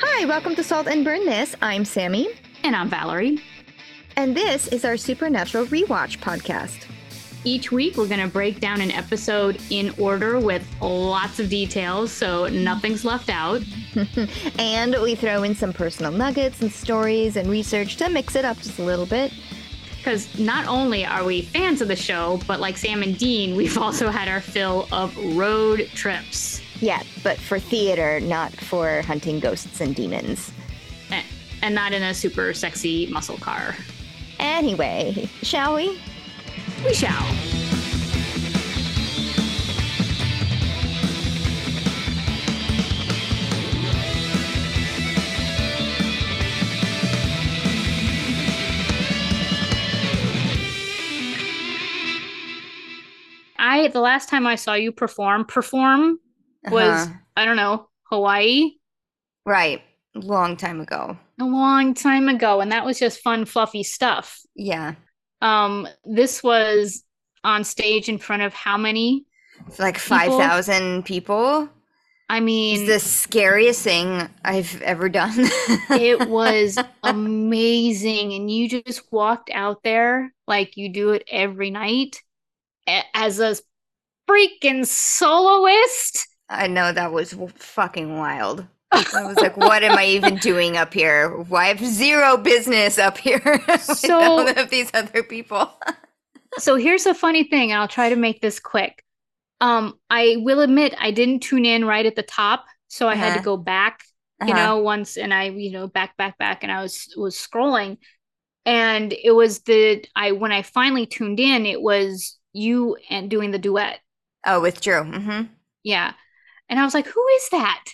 Hi, welcome to Salt and Burn This. I'm Sami, And I'm Valerie. and this is our Supernatural Rewatch podcast. Each week, we're going to break down an episode in order with lots of details, so nothing's left out. And we throw in some personal nuggets and stories and research to mix it up just a little bit. Because not only are we fans of the show, but like Sam and Dean, we've also had our fill of road trips. Yeah, but for theater, not for hunting ghosts and demons. Eh, And not in a super sexy muscle car. Anyway, shall we? We shall. I the last time I saw you perform perform was Uh-huh. I don't know Hawaii Right. Long time ago. a long time ago, and that was just fun fluffy stuff. Yeah. Um, this was on stage in front of how many? It's like 5,000 people. I mean, It's the scariest thing I've ever done. it was amazing, and you just walked out there like you do it every night as a freaking soloist. I know that was fucking wild. I was like, what am I even doing up here? Why have zero business up here with So- all of these other people. So here's a funny thing, and I'll try to make this quick. Um, I will admit I didn't tune in right at the top, so I had to Uh-huh. go back you Uh-huh. know once and i you know back back back and i was was scrolling and it was the i when i finally tuned in it was you and doing the duet Oh, with Drew. hmm yeah and i was like who is that?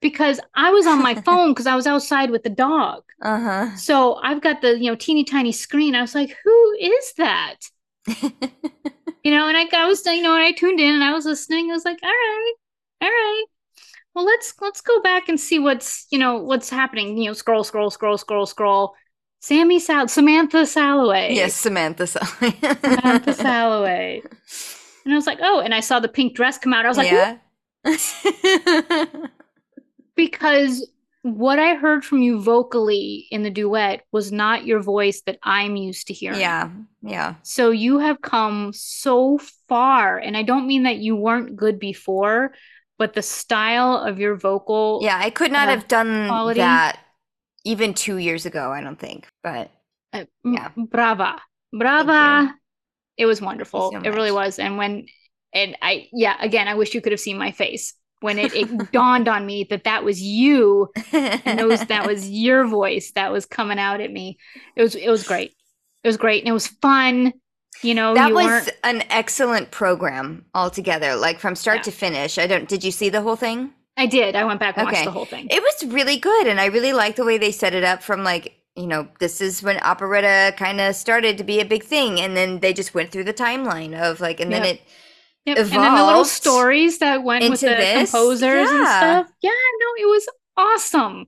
Because i was on my phone because i was outside with the dog. Uh huh. so i've got the you know teeny tiny screen. I was like who is that? You know and i, I was you know and i tuned in and i was listening. I was like all right all right. Well let's let's go back and see what's you know what's happening. You know scroll scroll scroll scroll scroll. Sami Sal- samantha salloway. Yes, Samantha. Sally. samantha salloway. And i was like oh and i saw the pink dress come out. I was like yeah. Because what i heard from you vocally in the duet was not your voice that i'm used to hearing yeah. Yeah. So you have come so far, and I don't mean that you weren't good before, but the style of your vocal, Yeah. I could not Uh, have done quality. that even two years ago, I don't think. But uh, Yeah. m- brava, brava. It was wonderful. so it really was. And when, and I, yeah, again, I wish you could have seen my face when it, it dawned on me that that was you, and those that was your voice that was coming out at me. It was, it was great. It was great, and it was fun. You know, that you was weren't. an excellent program altogether, like from start Yeah. to finish. I don't. Did you see the whole thing? I did. I went back and Okay. watched the whole thing. It was really good, and I really liked the way they set it up. From like, you know, this is when operetta kind of started to be a big thing, and then they just went through the timeline of like, and then Yep. it. Yep. And then the little stories that went with the this. composers and Yeah. stuff. Yeah, no, it was awesome.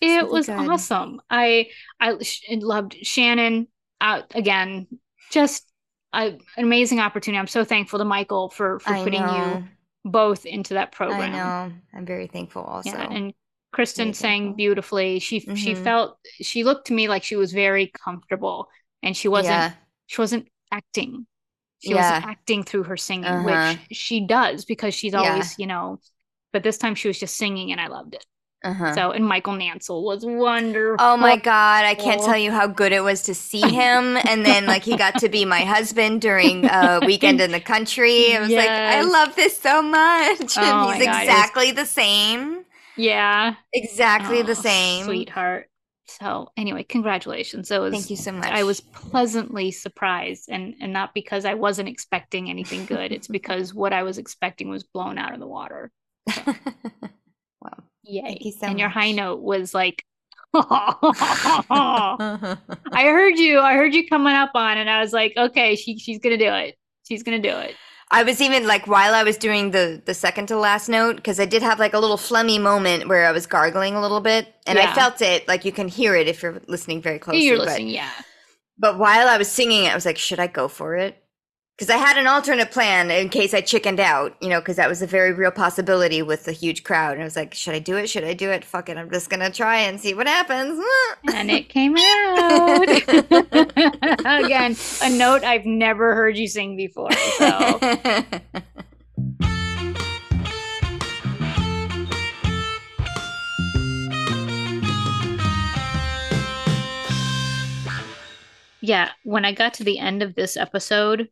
It really was good. awesome. I I loved Shannon. Uh, again, just a, an amazing opportunity. I'm so thankful to Michael for for I putting know. you both into that program. I know. I'm very thankful. Also, Yeah, and Kristen Very sang thankful. beautifully. She she Mhm. felt she looked to me like she was very comfortable, and she wasn't yeah, she wasn't acting. She Yeah. wasn't acting through her singing, Uh-huh. which she does because she's Yeah. always, you know. But this time she was just singing, and I loved it. uh-huh. So, and Michael Nansel was wonderful. Oh my God, I can't tell you how good it was to see him. And then, like, he got to be my husband during a weekend in the country. I was like, I love this so much. Oh he's God, was- exactly the same. Yeah, Exactly the Oh, same. sweetheart. So, anyway, congratulations. Was. Thank you so much. I was pleasantly surprised, and and not because I wasn't expecting anything good. It's because what I was expecting was blown out of the water. wow. Yay! Thank you so and your high note was like, I heard you. I heard you coming up on, and I was like, okay, she she's gonna do it. She's gonna do it. I was even like while I was doing the the second to last note because I did have like a little phlegmy moment where I was gargling a little bit and Yeah. I felt it like you can hear it if you're listening very closely. You're but- listening, yeah. But while I was singing it, I was like, should I go for it? Because I had an alternate plan in case I chickened out, you know, because that was a very real possibility with the huge crowd. And I was like, should I do it? Should I do it? Fuck it. I'm just going to try and see what happens. and it came out. Again, a note I've never heard you sing before. So. yeah, when I got to the end of this episode,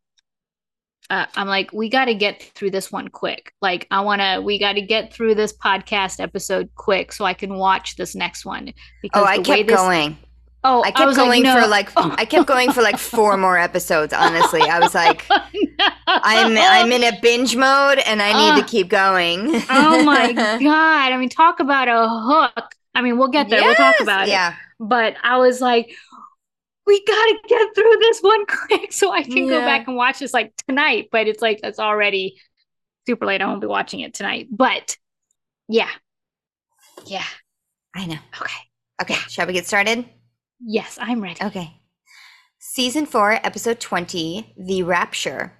uh, I'm like, we got to get through this one quick. Like, I want to, we got to get through this podcast episode quick so I can watch this next one. Because oh, I kept this, going. Oh, I kept I going like, no. for like I kept going for like four more episodes. Honestly, I was like, no. I'm I'm in a binge mode and I need uh, to keep going. oh my god! I mean, talk about a hook. I mean, we'll get there. Yes, we'll talk about yeah. it. Yeah. But I was like, we gotta get through this one quick so I can yeah. go back and watch this like tonight. But it's like it's already super late. I won't be watching it tonight. But yeah. Yeah. I know. Okay. Okay. Shall we get started? Yes, I'm ready. Okay. Season 4, Episode 20 The Rapture.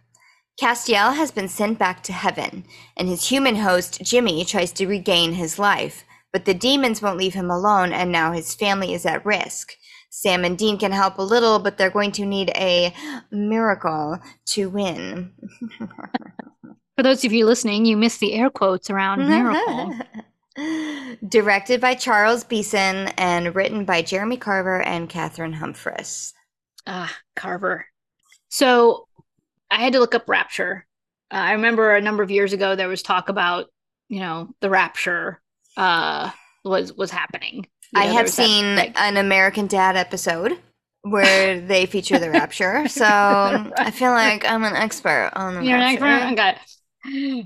Castiel has been sent back to heaven, and his human host, Jimmy, tries to regain his life. But the demons won't leave him alone, and now his family is at risk. Sam and Dean can help a little, but they're going to need a miracle to win. For those of you listening, you missed the air quotes around miracle. Directed by Charles Beeson and written by Jeremy Carver and Catherine Humphreys. Ah, Carver. So I had to look up Rapture. Uh, I remember a number of years ago there was talk about, you know, the Rapture uh, was was happening. I have seen that, like, an American Dad episode where they feature the rapture. So. I feel like I'm an expert on the You're rapture. an expert? Okay.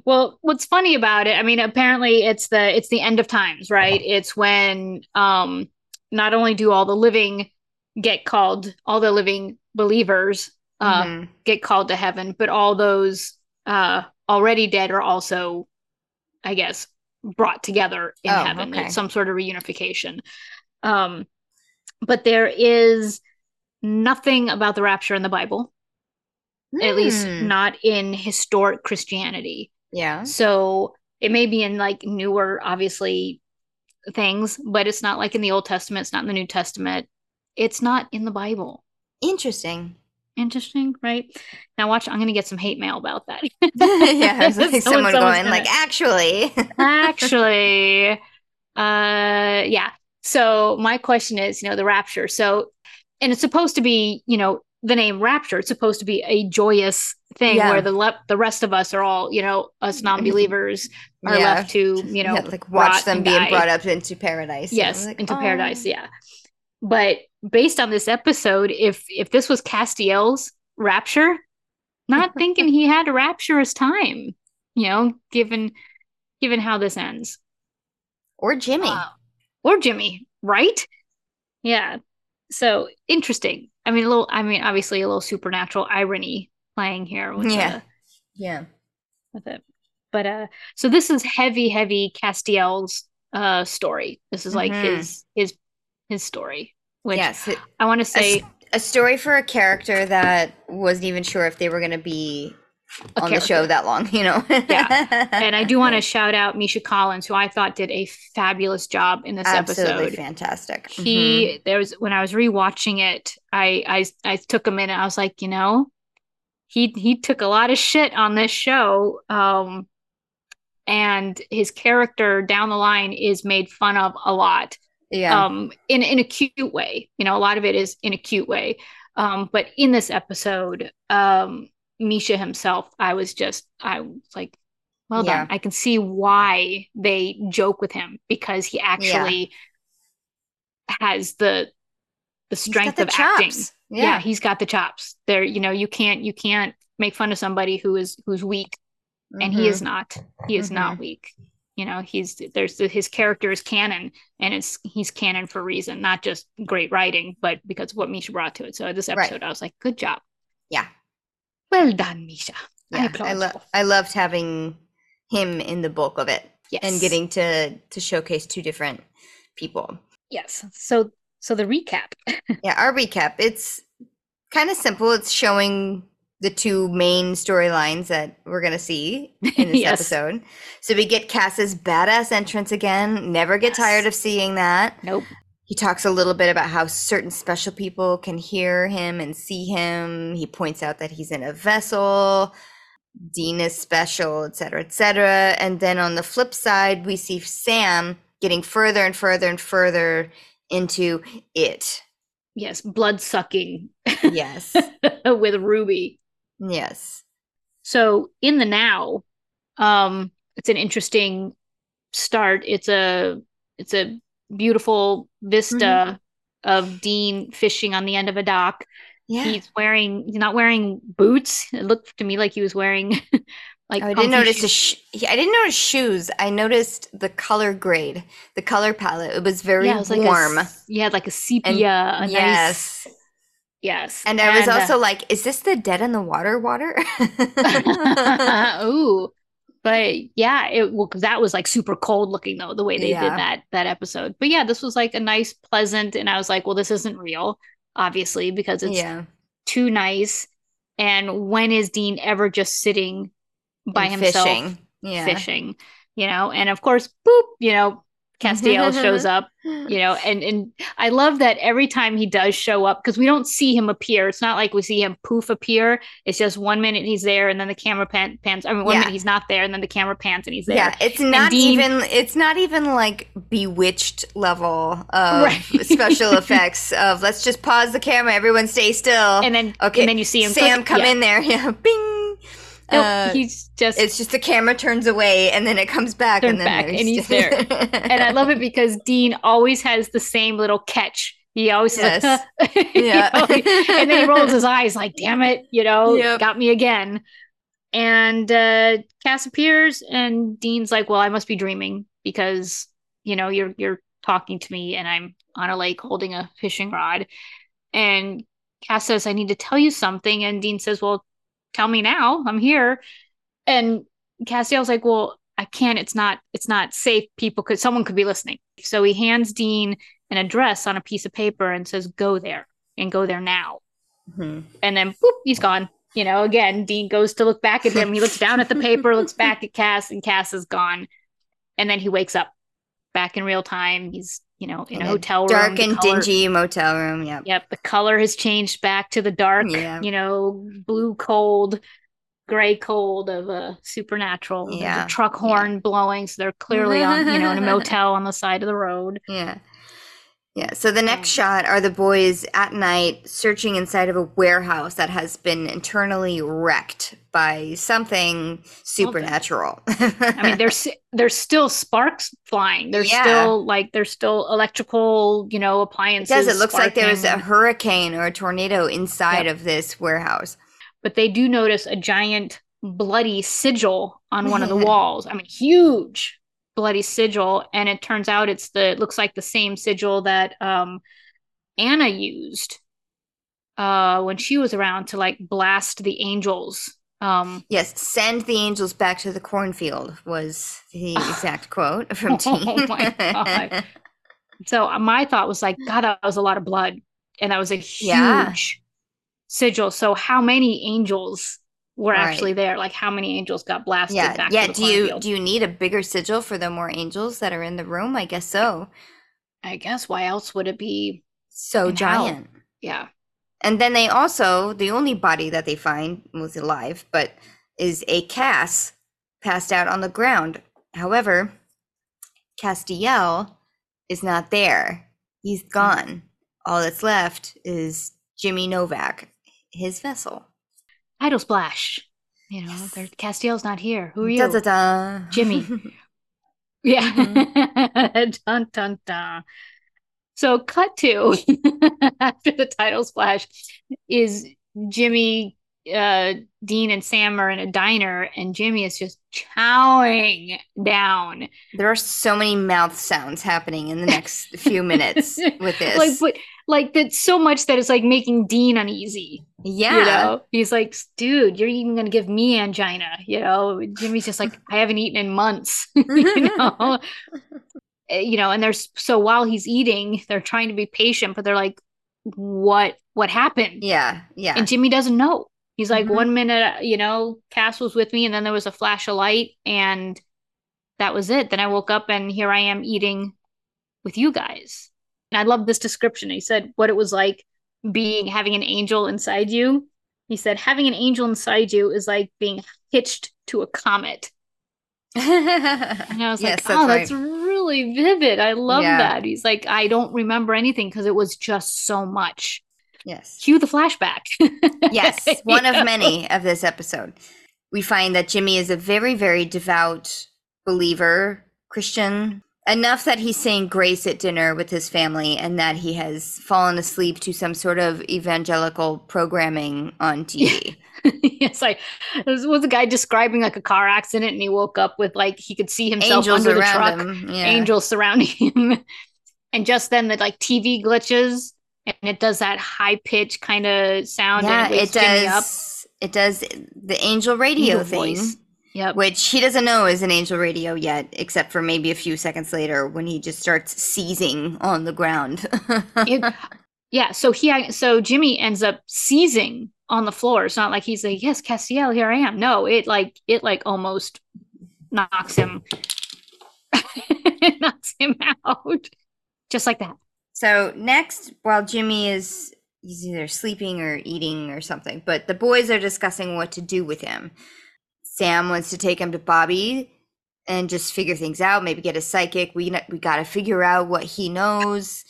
Well, what's funny about it, I mean, apparently it's the it's the end of times, right? It's when um not only do all the living get called, all the living believers uh mm-hmm. get called to heaven, but all those uh already dead are also, I guess, brought together in oh, heaven. Okay. It's some sort of reunification. Um, but there is nothing about the rapture in the Bible, mm. at least hmm. not in historic Christianity. Yeah. So it may be in like newer, obviously, things, but it's not like in the Old Testament. It's not in the New Testament. It's not in the Bible. Interesting interesting, right? Now watch, I'm gonna get some hate mail about that. yeah, like someone going gonna, like, actually, actually, uh, yeah. So my question is, you know, the rapture. So, and it's supposed to be, you know, the name rapture. It's supposed to be a joyous thing yeah. where the le- the rest of us are all, you know, us non-believers are yeah. left to, you know, yeah, like watch them being die. brought up into paradise. Yes, like, into oh. paradise. Yeah. But based on this episode, if if this was Castiel's rapture, not thinking he had a rapturous time, you know, given given how this ends. Or Jimmy. Uh, or Jimmy, right? Yeah. So interesting. I mean, a little. I mean, obviously, a little supernatural irony playing here. With yeah. The, yeah. With it, but uh, so this is heavy, heavy Castiel's uh story. This is like mm-hmm. his his his story. Which yes, it, I want to say a, a, story for a character that wasn't even sure if they were going to be on character. the show that long, you know. yeah, and I do want to shout out Misha Collins, who I thought did a fabulous job in this episode. Absolutely episode. fantastic. He mm-hmm. there was when I was rewatching it, I I I took a minute. I was like, you know, he he took a lot of shit on this show. Um, and his character down the line is made fun of a lot yeah um in in a cute way you know a lot of it is in a cute way um but in this episode um misha himself i was just i was like well yeah. done i can see why they joke with him because he actually yeah. has the the strength the of chops. acting yeah. yeah he's got the chops there you know you can't you can't make fun of somebody who is who's weak mm-hmm. and he is mm-hmm. not he is mm-hmm. not weak you know he's there's his character is canon and it's he's canon for a reason not just great writing but because of what misha brought to it. So this episode right. i was like good job. Yeah. Well done misha. Yeah, i, I, lo- I loved having him in the bulk of it yes. and getting to to showcase two different people. Yes. So so the recap. Yeah our recap it's kind of simple. It's showing the two main storylines that we're gonna see in this Yes. episode. So we get Cass's badass entrance again. Never get Yes. tired of seeing that. Nope. He talks a little bit about how certain special people can hear him and see him. He points out that he's in a vessel. Dean is special, etc., cetera, et cetera. And then on the flip side, we see Sam getting further and further and further into it. Yes, blood sucking Yes. with Ruby. Yes. So in the now, um, it's an interesting start. It's a it's a beautiful vista of Dean fishing on the end of a dock. Yeah. He's wearing he's not wearing boots. It looked to me like he was wearing like Oh, I didn't notice shoes. sh- I didn't notice shoes. I noticed the color grade, the color palette. It was very yeah, it was like warm. A, s- yeah, like a sepia. a nice, yes. And I was uh, also like, is this the dead in the water water? Ooh. But yeah, it well, that was like super cold looking though, the way they Yeah. did that that episode. But yeah, this was like a nice, pleasant, and I was like, well, this isn't real, obviously, because it's yeah. too nice. And when is Dean ever just sitting by And himself Fishing. Yeah. fishing? You know, and of course, boop, you know, Castiel shows up you know and and i love that every time he does show up because we don't see him appear it's not like we see him poof appear it's just one minute he's there and then the camera pan, pans i mean one Yeah. minute he's not there and then the camera pans and he's there Yeah, it's not Dean- even it's not even like bewitched level of Right. special effects of let's just pause the camera, everyone stay still. and then okay, and then you see him Sam click- come yeah. in there, yeah, bing. Nope, Uh, he's just it's just the camera turns away and then it comes back and then back, and he's there. and i love it because dean always has the same little catch he always says Yes. like, Yeah. know, and then he rolls his eyes like damn it you know Yep. got me again and uh cass appears and dean's like well i must be dreaming because you know you're you're talking to me and i'm on a lake holding a fishing rod and cass says i need to tell you something and dean says well tell me now i'm here and castiel's like well i can't it's not it's not safe people could someone could be listening so he hands dean an address on a piece of paper and says go there and go there now Mhm. and then boop, he's gone. You know, again, Dean goes to look back at him. He looks down at the paper, looks back at Cass, and Cass is gone. And then he wakes up back in real time. He's, you know, in, In a a hotel room. dark and color- dingy motel room. Yep. Yep, the color has changed back to the dark, Yeah. you know, blue cold, gray cold of a supernatural. Yeah. a truck horn blowing, so they're clearly on, you know, in a motel on the side of the road. Yeah. Yeah. So the next Um, shot are the boys at night searching inside of a warehouse that has been internally wrecked by something supernatural. I mean, there's there's still sparks flying. There's Yeah. still like there's still electrical, you know, it appliances. does. It looks like there was a hurricane or a tornado inside of this warehouse. but they do notice a giant bloody sigil on one of the walls. I mean, huge bloody sigil, and it turns out it's the it looks like the same sigil that um Anna used uh when she was around to like blast the angels. Um Yes, send the angels back to the cornfield was the exact quote from T. Oh my God. so uh, my thought was like, God, that was a lot of blood. And that was a huge Yeah. sigil. So how many angels were Right. actually there? Like how many angels got blasted yeah, back yeah. to the Do you cornfield? do you need a bigger sigil for the more angels that are in the room? I guess so. I guess why else would it be? So giant. Yeah. And then they also, the only body that they find was alive, but is a Cass passed out on the ground. However, Castiel is not there. He's hmm. gone. All that's left is Jimmy Novak, his vessel. Idle splash. You know, there Castiel's not here. Who are you? Da, da, da. Jimmy. Yeah. Mm-hmm. dun dun dun. So cut to after the title splash is Jimmy, uh, Dean, and Sam are in a diner, and Jimmy is just chowing down. there are so many mouth sounds happening in the next few minutes with this. Like, but like that's so much that it's like making Dean uneasy. yeah. You know, he's like, dude, you're even gonna give me angina. You know, Jimmy's just like, I haven't eaten in months. you know, Uh, you know, and there's so while he's eating, they're trying to be patient, but they're like, what what happened? yeah. Yeah. And Jimmy doesn't know. He's like, Mhm. one minute, you know, Cass was with me, and then there was a flash of light, and that was it. Then I woke up, and here I am eating with you guys. I love this description. He said what it was like being having an angel inside you. He said having an angel inside you is like being hitched to a comet. And I was yes, like, that's oh, right. that's really vivid. I love Yeah. that. He's like, I don't remember anything because it was just so much. Yes. Cue the flashback. Yes, one know? of many of this episode. We find that Jimmy is a very, very devout believer, Christian, enough that he's saying grace at dinner with his family and that he has fallen asleep to some sort of evangelical programming on TV. yes, I there was a guy describing like a car accident, and he woke up with like he could see himself Angels under the truck, him. Yeah. angels surrounding him, and just then the like TV glitches, and it does that high pitch kind of sound. yeah, and it, it does. It does the angel radio Angel thing. voice. Yep. which he doesn't know is an angel radio yet, except for maybe a few seconds later when he just starts seizing on the ground. It- yeah. So he, so Jimmy ends up seizing on the floor. It's not like he's like, yes, Castiel, here I am. No, it like it like almost knocks him, knocks him out, just like that. so next, while Jimmy is he's either sleeping or eating or something, but the boys are discussing what to do with him. Sam wants to take him to Bobby and just figure things out. Maybe get a psychic. We we got to figure out what he knows.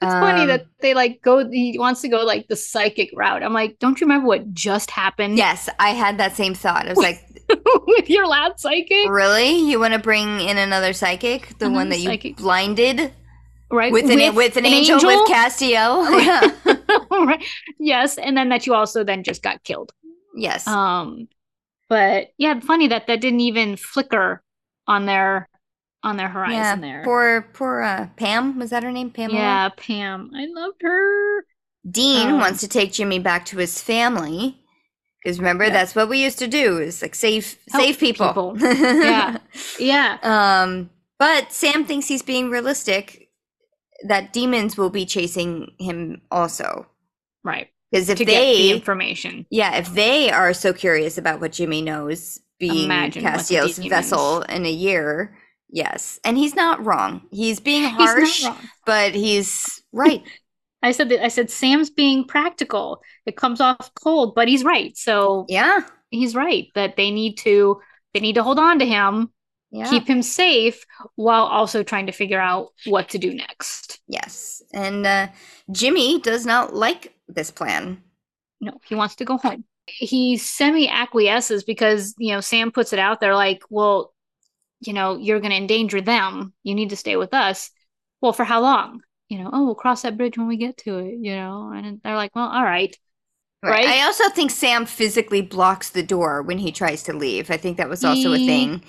It's funny Um, that they like go. He wants to go like the psychic route. I'm like, don't you remember what just happened? Yes, I had that same thought. I was like, with your lad psychic, really? You want to bring in another psychic, the one Another that you psychic. blinded? right? with an with an, angel, with Castiel. Yeah. right. Yes, and then that you also then just got killed. yes. Um, but yeah, funny that that didn't even flicker on their on their horizon there. Poor poor uh, Pam was that her name? Pamela. yeah, Pam, I loved her. Dean Um, wants to take Jimmy back to his family because remember Yeah. that's what we used to do is like save Help save people. people. Yeah. Yeah, Um. But Sam thinks he's being realistic. That demons will be chasing him also right. Because if get the they information. Yeah, if they are so curious about what Jimmy knows, being Imagine Castiel's vessel in a year, yes, and he's not wrong. He's being harsh, wrong. but he's right. I said that I said Sam's being practical. It comes off cold, but he's right. So yeah, he's right that they need to they need to hold on to him, yeah, keep him safe while also trying to figure out what to do next. yes. And uh, Jimmy does not like this plan. No, he wants to go home. He semi acquiesces because, you know, Sam puts it out there like, well, you know, you're going to endanger them. You need to stay with us. Well, for how long? You know, oh, we'll cross that bridge when we get to it, you know? And they're like, well, all right. Right. Right? I also think Sam physically blocks the door when he tries to leave. I think that was also a thing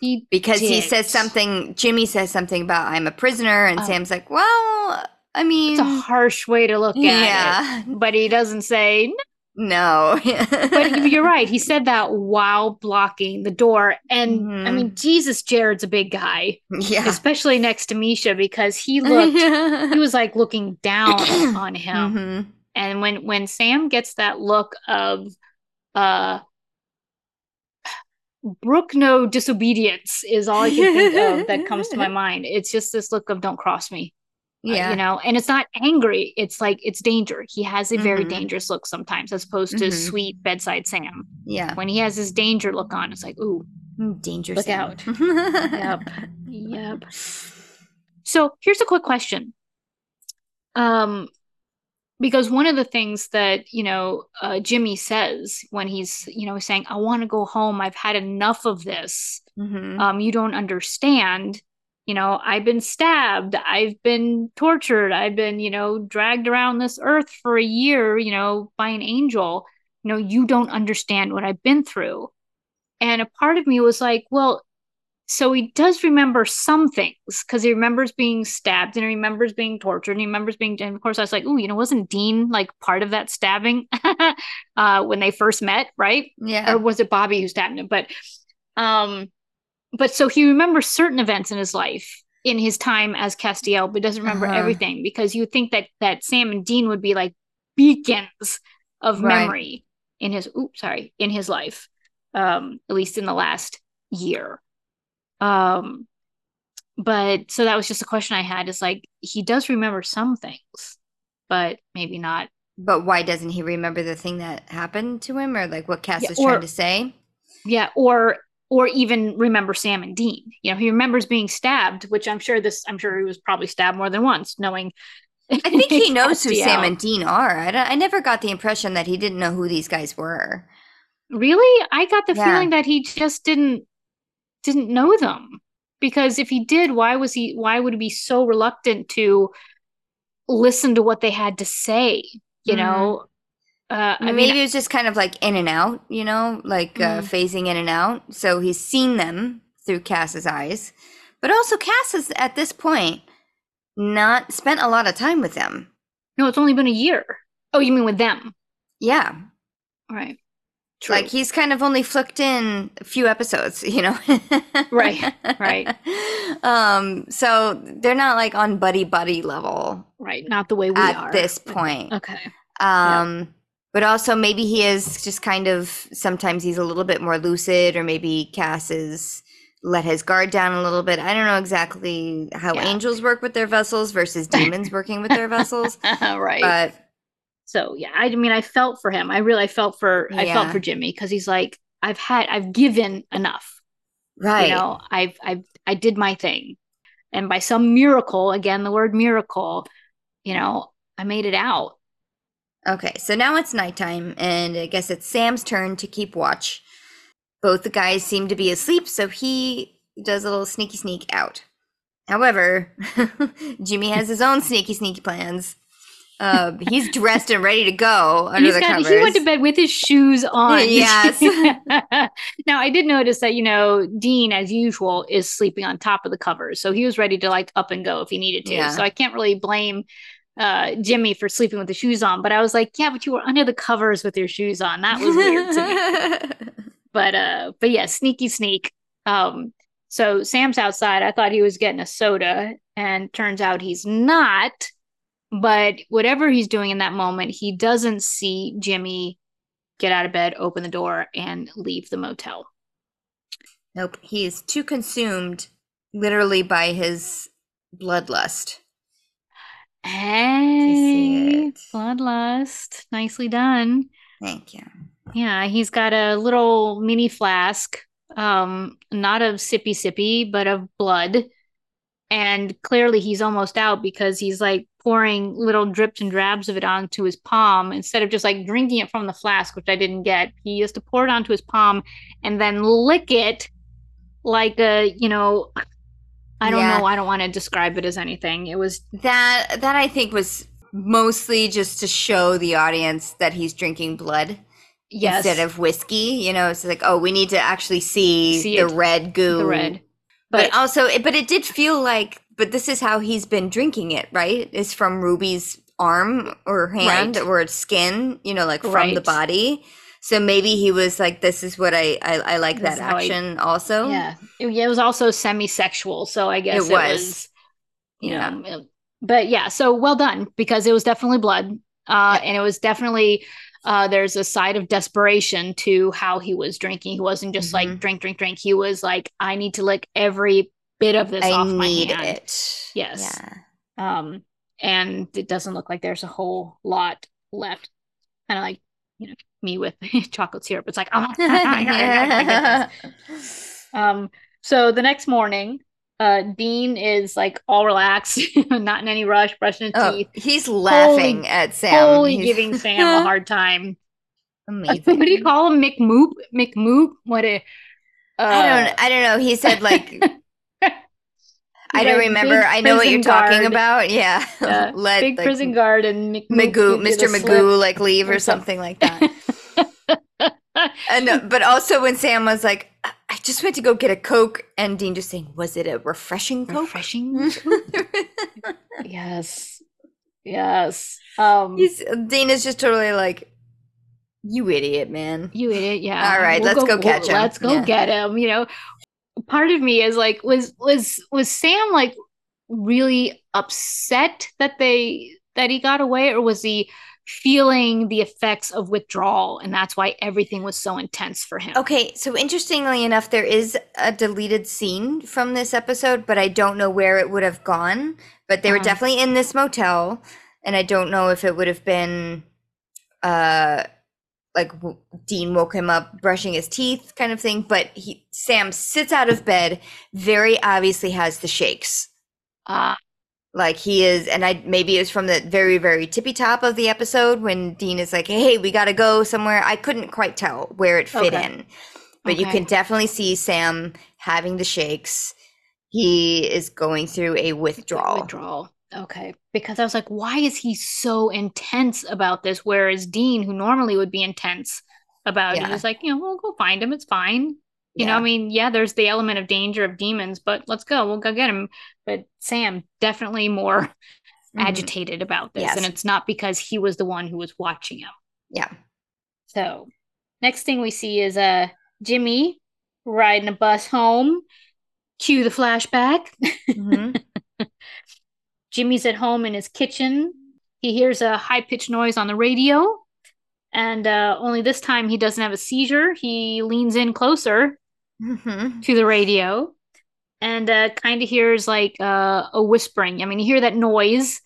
He, because he says something. Jimmy says something about I'm a prisoner, and Oh. Sam's like, "Well, I mean, it's a harsh way to look at it. yeah, But he doesn't say, no." but you're right. He said that while blocking the door. And I Mhm. mean, Jesus, Jared's a big guy, yeah. especially next to Misha because he looked, he was like looking down on him. Mhm. And when when Sam gets that look of uh brook no disobedience is all I can think of that comes to my mind. It's just this look of don't cross me. Uh, Yeah. you know, and it's not angry. It's like it's danger. He has a very Mhm. dangerous look sometimes, as opposed to Mhm. sweet bedside Sam. yeah. When he has his danger look on, it's like, ooh, Mm, Danger. Look Sam. out. yep, yep. So here's a quick question. Um, because one of the things that you know uh, Jimmy says when he's you know saying, "I want to go home. I've had enough of this. Mhm. Um, you don't understand." You know, I've been stabbed. I've been tortured. I've been, you know, dragged around this earth for a year, you know, by an angel. You know, you don't understand what I've been through. And a part of me was like, well, so he does remember some things because he remembers being stabbed and he remembers being tortured and he remembers being and of course I was like, oh, you know, wasn't Dean like part of that stabbing uh when they first met, right? yeah. Or was it Bobby who stabbed him? But um but so he remembers certain events in his life in his time as Castiel, but doesn't remember Uh-huh. everything because you would think that that Sam and Dean would be like beacons of Right. memory in his oops sorry in his life um at least in the last year um but so that was just a question i had is like he does remember some things but maybe not But why doesn't he remember the thing that happened to him, or like what Cass Yeah, is or- trying to say? yeah or or even remember sam and dean you know he remembers being stabbed which i'm sure this i'm sure he was probably stabbed more than once knowing I think he knows who Sam and Dean are. I, I never got the impression that he didn't know who these guys were. really i got the Yeah. feeling that he just didn't didn't know them because if he did why was he why would he be so reluctant to listen to what they had to say you Mhm. know uh, I Maybe mean, it was just kind of like in and out, you know, like uh, Mhm. phasing in and out. So he's seen them through Cass's eyes, but also Cass has at this point not spent a lot of time with them. no, it's only been a year. Oh, you mean with them? Yeah, Right. True. like he's kind of only flicked in a few episodes, you know. Right, right. Um, so they're not like on buddy buddy level right. Not the way we at are. At this point. Okay. Um, but also maybe he is just kind of sometimes he's a little bit more lucid, or maybe Cass is let his guard down a little bit. I don't know exactly how Yeah. angels work with their vessels versus demons working with their vessels, right. but so yeah, I mean, I felt for him. I really felt for I felt for Jimmy because he's like, I've had, I've given enough. right, You know, I've, I've, I did my thing, and by some miracle, again, the word miracle, you know, I made it out. Okay, so now it's nighttime, and I guess it's Sam's turn to keep watch. Both the guys seem to be asleep, so he does a little sneaky sneak out. However, Jimmy has his own sneaky sneaky plans. Uh, he's dressed and ready to go under He's the got, covers. he went to bed with his shoes on. Yes. now I did notice that you know Dean, as usual, is sleeping on top of the covers, so he was ready to like up and go if he needed to. Yeah. So I can't really blame uh, Jimmy for sleeping with the shoes on. But I was like, yeah, but you were under the covers with your shoes on. That was weird to me. But uh, but yeah, sneaky sneak. Um, so Sam's outside. I thought he was getting a soda, and turns out he's not. But whatever he's doing in that moment, he doesn't see Jimmy get out of bed, open the door, and leave the motel. nope, he is too consumed, literally by his bloodlust. Hey, bloodlust. Nicely done. Thank you. Yeah, he's got a little mini flask, um, not of sippy sippy, but of blood. And clearly he's almost out because he's like pouring little drips and drabs of it onto his palm instead of just like drinking it from the flask, which I didn't get. He has to pour it onto his palm and then lick it like a, you know, I don't Yeah. know. I don't want to describe it as anything. It was That that I think was mostly just to show the audience that he's drinking blood yes, instead of whiskey. You know, it's like, oh, we need to actually see, See the it, red goo. the red. But, But also, it- but it did feel like, but this is how he's been drinking it, right? Is from Ruby's arm or hand Right. or skin, you know, like from the body. So maybe he was like, this is what I I, I like that how I- action also. yeah, it, it was also semi-sexual, so I guess It it was. was, you Yeah. know, it- but yeah, so well done because it was definitely blood, uh, Yeah. and it was definitely uh, there's a side of desperation to how he was drinking. He wasn't just Mhm. like drink, drink, drink. He was like, I need to lick every bit of this I off my hand. it. Yes. Yeah. Um, and it doesn't look like there's a whole lot left. Kind of like you know me with chocolate syrup. It's like, oh, I gotta get this. Um, so the next morning, uh, Dean is like all relaxed, not in any rush, brushing his Oh, teeth, he's laughing at Sam. totally giving Sam a hard time. Amazing. what do you call him? McMoop? McMoop? What a. Uh, I don't. I don't know. He said like. I don't remember. I know what you're talking about. Yeah. Yeah, Let big like, prison guard and McMoop Magoo, Mr. Magoo, like leave or something like that. and uh, but also when Sam was like, "I just went to go get a Coke," and Dean just saying, "Was it a refreshing. Coke?" Refreshing. yes. Yes. Um, He's Dean is just totally like, "You idiot, man." You idiot, yeah. All right, let's go catch him. Let's go Yeah. get him. You know, part of me is like, was was was Sam like really upset that they that he got away, or was he feeling the effects of withdrawal and that's why everything was so intense for him Okay, so interestingly enough, there is a deleted scene from this episode, but I don't know where it would have gone. But they were Uh-huh. definitely in this motel, and I don't know if it would have been, uh, like w- Dean woke him up brushing his teeth, kind of thing. But he Sam sits out of bed, very obviously has the shakes. uh, Like he is, and I maybe it was from the very very tippy top of the episode when Dean is like, "Hey, we gotta go somewhere." I couldn't quite tell where it fit Okay. in, but you can definitely see Sam having the shakes. He is going through a withdrawal. withdrawal okay because i was like why is he so intense about this whereas dean who normally would be intense about Yeah. it is like you know we'll go find him it's fine you know i mean yeah there's the element of danger of demons but let's go we'll go get him but sam definitely more Mhm. agitated about this Yes. and it's not because he was the one who was watching him Yeah. so next thing we see is uh jimmy riding a bus home cue the flashback Mhm. Jimmy's at home in his kitchen. He hears a high pitched noise on the radio, and uh, only this time he doesn't have a seizure. He leans in closer Mhm. to the radio and uh, kind of hears like uh, a whispering. I mean, you hear that noise,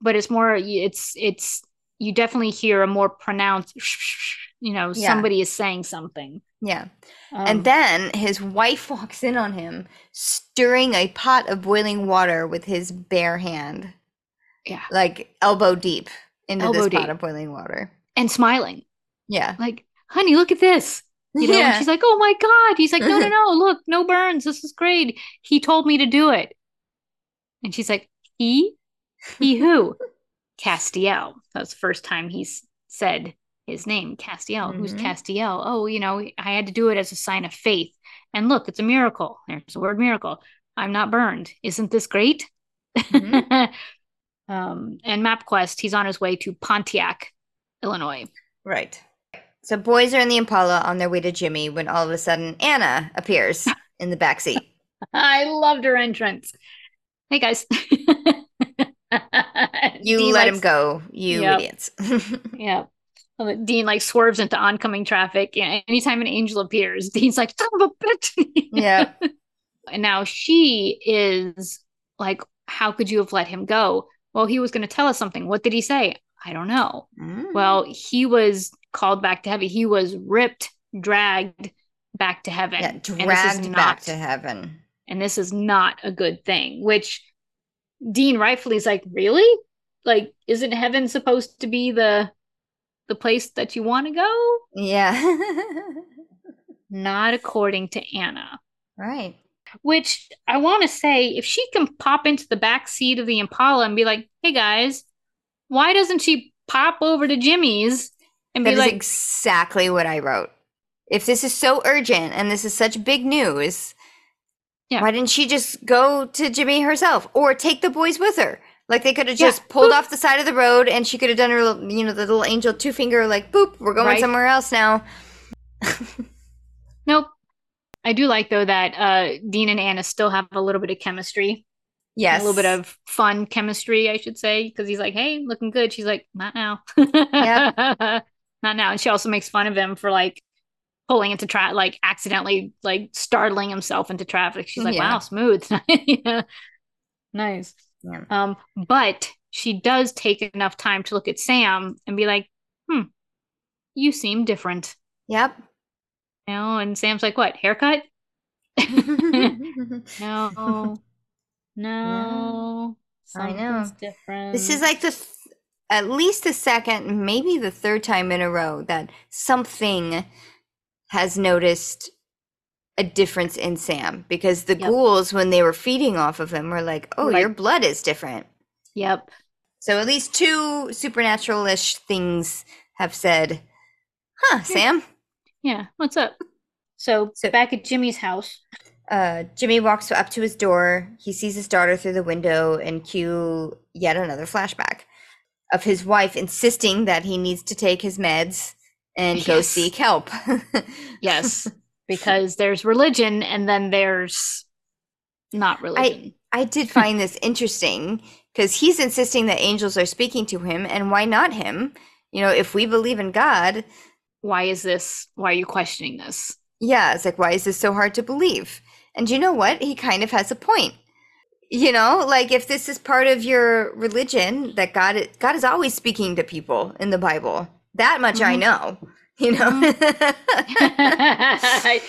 but it's more, it's, it's, you definitely hear a more pronounced, you know, Yeah. somebody is saying something. Yeah. Um, and then his wife walks in on him, stirring a pot of boiling water with his bare hand, yeah, like elbow deep into Elbow this pot of boiling water. and smiling Yeah. like, honey, look at this. You know, and yeah. she's like, "Oh my god!" He's like, "No, no, no! Look, no burns. This is great. He told me to do it." And she's like, "He, he who? Castiel." That's the first time he's said his name, Castiel. Who's Mhm. Castiel? Oh, you know, I had to do it as a sign of faith. And look, it's a miracle. There's the word miracle. I'm not burned. Isn't this great? Mhm. um, and MapQuest, he's on his way to Pontiac, Illinois. Right. So boys are in the Impala on their way to Jimmy when all of a sudden Anna appears in the back seat. I loved her entrance. Hey guys. You let likes- him go, you Yep. idiots. Yeah. Dean like swerves into oncoming traffic. Yeah, anytime an angel appears, Dean's like, son of a bitch. yeah. And now she is like, how could you have let him go? Well, he was going to tell us something. What did he say? I don't know. Mm. Well, he was called back to heaven. He was ripped, dragged back to heaven. yeah, And this is dragged back to heaven. and this is not a good thing which dean rightfully is like really like isn't heaven supposed to be the the place that you want to go Yeah. not according to anna right. which i want to say if she can pop into the back seat of the impala and be like hey guys why doesn't she pop over to jimmy's and That be like exactly what I wrote. If this is so urgent and this is such big news, Yeah. why didn't she just go to Jimmy herself or take the boys with her? Like they could have Yeah. just pulled Boop. off the side of the road and she could have done her, little- you know, the little angel two finger, like, boop, we're going Right. somewhere else now. nope i do like though that uh dean and anna still have a little bit of chemistry Yes. a little bit of fun chemistry, I should say, because he's like, "Hey, looking good." She's like, "Not now." Yeah. Not now. And she also makes fun of him for like pulling into traffic, like accidentally like startling himself into traffic. She's like, Yeah. "Wow, smooth." yeah. Nice. Yeah. Um, but she does take enough time to look at Sam and be like, "Hmm, you seem different." Yep. You know, and Sam's like, "What? Haircut?" No. No. I know. Different. This is like the th- at least the second, maybe the third time in a row that something has noticed a difference in Sam because the Yep. ghouls, when they were feeding off of him, were like, "Oh, your blood is different." Yep. So at least two supernatural-ish things have said, "Huh, Sam." Yeah. What's up? So, So- back at Jimmy's house. Uh, Jimmy walks up to his door. He sees his daughter through the window and cue yet another flashback of his wife insisting that he needs to take his meds and go seek help. Yes. Because there's religion and then there's not religion. I did find this interesting because he's insisting that angels are speaking to him, and why not him? You know, if we believe in God, why is this? Why are you questioning this? Yeah, it's like, why is this so hard to believe? And you know what? He kind of has a point. You know, like if this is part of your religion, that God God is always speaking to people in the Bible. That much mm-hmm. I know. You know, mm-hmm.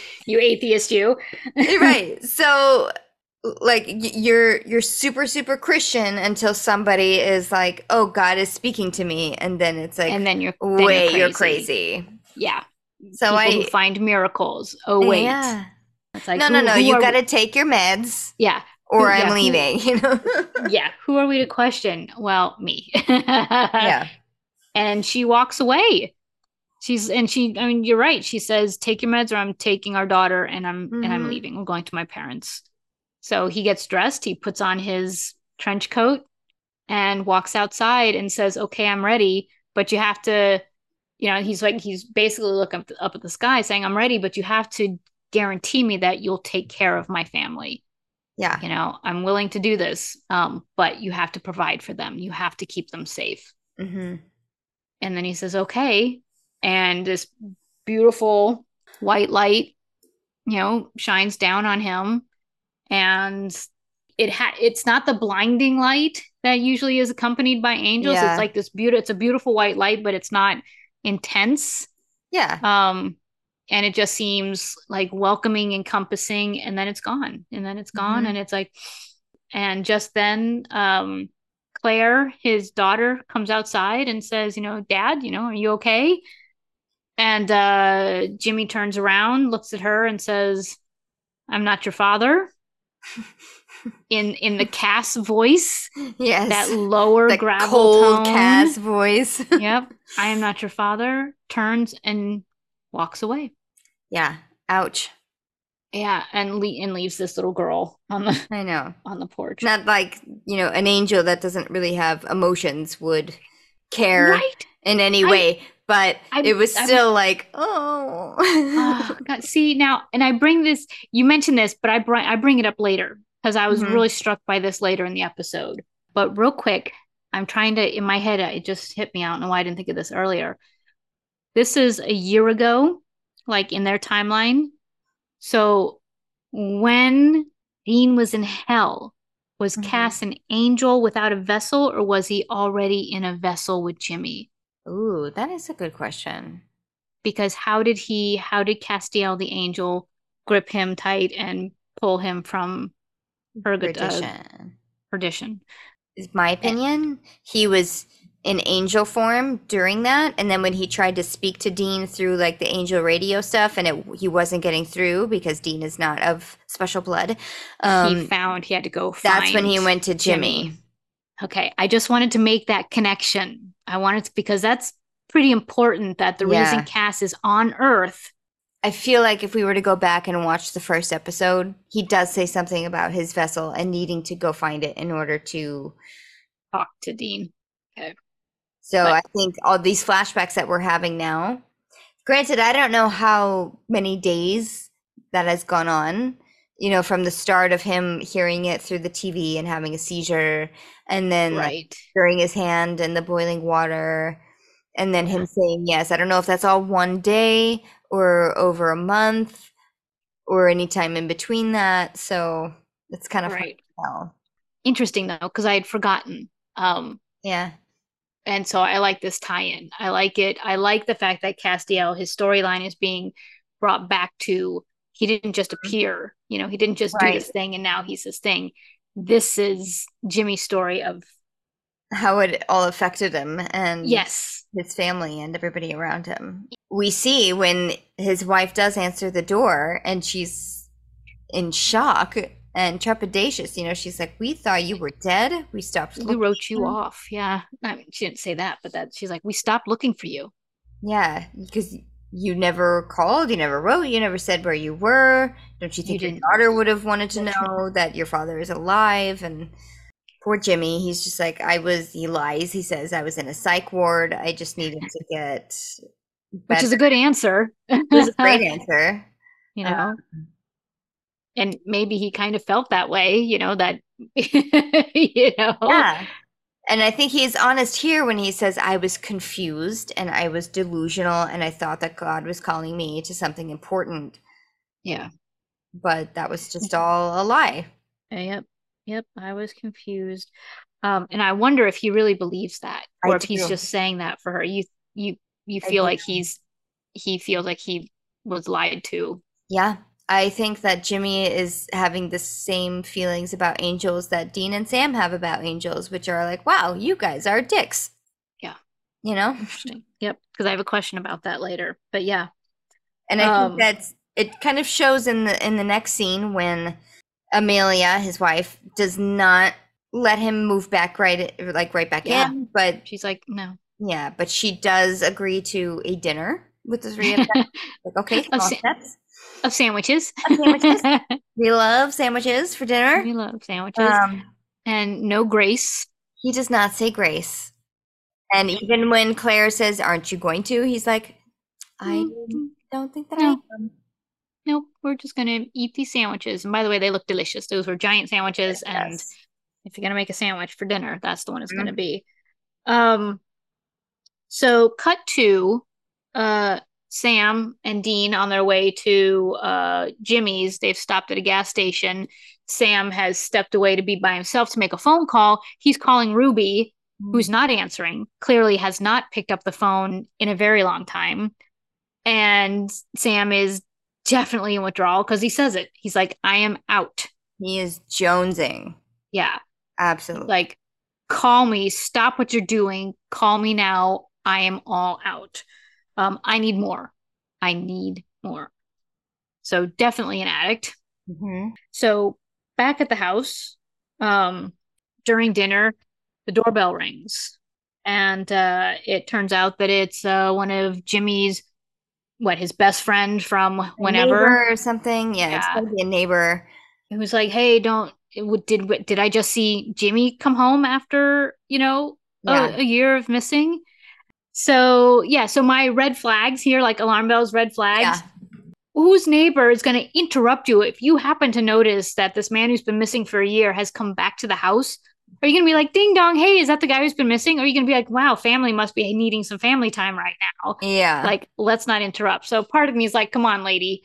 you atheist, you right? So, like you're you're super super Christian until somebody is like, "Oh, God is speaking to me," and then it's like, and then you're wait, then you're, crazy. you're crazy. Yeah, so People I find miracles. Oh wait. Yeah. It's like, no, no, no. You got to take your meds. Yeah. Or who, I'm leaving. Who, you know. yeah. Who are we to question? Well, me. yeah. And she walks away. She's and she. I mean, you're right. She says, "Take your meds, or I'm taking our daughter, and I'm mm-hmm. and I'm mm-hmm. leaving. I'm going to my parents." So he gets dressed. He puts on his trench coat and walks outside and says, "Okay, I'm ready, but you have to you know, he's like, he's basically looking up, up at the sky saying, I'm ready, but you have to guarantee me that you'll take care of my family. Yeah. You know, I'm willing to do this, um, but you have to provide for them. You have to keep them safe. Mm-hmm. And then he says, okay. And this beautiful white light, you know, shines down on him. And it ha- it's not the blinding light that usually is accompanied by angels. Yeah. It's like this beautiful, it's a beautiful white light, but it's not intense. Yeah. Um, and it just seems like welcoming, encompassing, and then it's gone, and then it's gone, mm-hmm. and it's like, and just then, um, Claire, his daughter, comes outside and says, "You know, Dad, you know, are you okay?" And uh, Jimmy turns around, looks at her, and says, "I'm not your father." in in the Cass voice. Yes. That lower the gravel cold tone. Cass voice. yep. I am not your father. Turns and walks away. Yeah. Ouch. Yeah, and le- and leaves this little girl on the I know on the porch. Not like you know an angel that doesn't really have emotions would care right? in any way, but I, it was still I, like oh. oh God, see now, and I bring this. You mentioned this, but I bring I bring it up later because I was mm-hmm. really struck by this later in the episode. But real quick, I'm trying to, in my head, it just hit me. I don't know why I didn't think of this earlier. This is a year ago, like in their timeline. So when Dean was in hell, was mm-hmm. Cass an angel without a vessel, or was he already in a vessel with Jimmy? Ooh, that is a good question. Because how did he, how did Castiel the angel grip him tight and pull him from perdition. Uh, perdition. Is my opinion. He was in angel form during that, and then when he tried to speak to Dean through like the angel radio stuff, and it he wasn't getting through because Dean is not of special blood. Um, he found he had to go. that's when he went to Jimmy. Jimmy. Okay, I just wanted to make that connection. I wanted to because that's pretty important that the yeah. reason Cass is on Earth I feel like if we were to go back and watch the first episode, he does say something about his vessel and needing to go find it in order to talk to Dean. Okay. So but- I think all these flashbacks that we're having now, granted, I don't know how many days that has gone on, you know, from the start of him hearing it through the TV and having a seizure, and then right. like, his hand in the boiling water, and then him saying yes. I don't know if that's all one day or over a month or any time in between that. So it's kind of right. Interesting though, because I had forgotten. Um, yeah. And so I like this tie-in. I like it. I like the fact that Castiel, his storyline is being brought back to he didn't just mm-hmm. appear, you know, he didn't just right. do this thing and now he's this thing. This is Jimmy's story of how it all affected him and yes. his family and everybody around him. We see when his wife does answer the door and she's in shock and trepidatious you know she's like we thought you were dead. We stopped we wrote you off. Yeah. I mean, she didn't say that but that she's like we stopped looking for you. Yeah because you never called you never wrote you never said where you were don't you think you your daughter would have wanted to know that your father is alive and poor Jimmy. He's just like, I was, he lies. He says, I was in a psych ward. I just needed to get. Better. Which is a good answer. it was a great answer. You know? Um, and maybe he kind of felt that way, you know, that, you know. Yeah. And I think he's honest here when he says, I was confused and I was delusional and I thought that God was calling me to something important. Yeah. But that was just all a lie. Yep. Yep. I was confused. Um, and I wonder if he really believes that, or I if he's just saying that for her. You you you feel like he's he feels like he was lied to. Yeah. I think that Jimmy is having the same feelings about angels that Dean and Sam have about angels, which are like, wow, you guys are dicks. Yeah. You know? Interesting. Yep. Because I have a question about that later. But yeah. And I Um, think that's it kind of shows in the in the next scene when Amelia, his wife, does not let him move back right like right back Yeah. in. But She's like, no. yeah, but she does agree to a dinner with the three of them. like, okay, small steps. Of sandwiches. Of sandwiches. We love sandwiches for dinner. we love sandwiches. Um, and no grace. he does not say grace. And even when Claire says, Aren't you going to? He's like, I Mm, don't think that No. I am. Nope, we're just gonna eat these sandwiches. And by the way, they look delicious. Those were giant sandwiches, and if you're gonna make a sandwich for dinner, that's the one it's Mhm. gonna be. Um, so cut to uh Sam and Dean on their way to uh Jimmy's. They've stopped at a gas station. Sam has stepped away to be by himself to make a phone call. He's calling Ruby, who's not answering, clearly has not picked up the phone in a very long time. And Sam is definitely in withdrawal because he says it. He's like, I am out. He is jonesing. Yeah. Absolutely. Like, call me, stop what you're doing, call me now. I am all out. Um, I need more. I need more. So definitely an addict. Mhm. So back at the house, um, during dinner, the doorbell rings, and uh, it turns out that it's uh, one of Jimmy's, what his best friend from A whenever. neighbor or something. Yeah, it's Yeah. gotta be a neighbor. It was like, "Hey, don't it did did I just see Jimmy come home after you know Yeah. a, a year of missing?" So yeah, so my red flags here, like alarm bells, red flags. Yeah. whose neighbor is going to interrupt you if you happen to notice that this man who's been missing for a year has come back to the house? Are you going to be like, ding dong, hey, is that the guy who's been missing? Or are you going to be like, wow, family must be needing some family time right now? Yeah. Like, let's not interrupt. So part of me is like, come on, lady.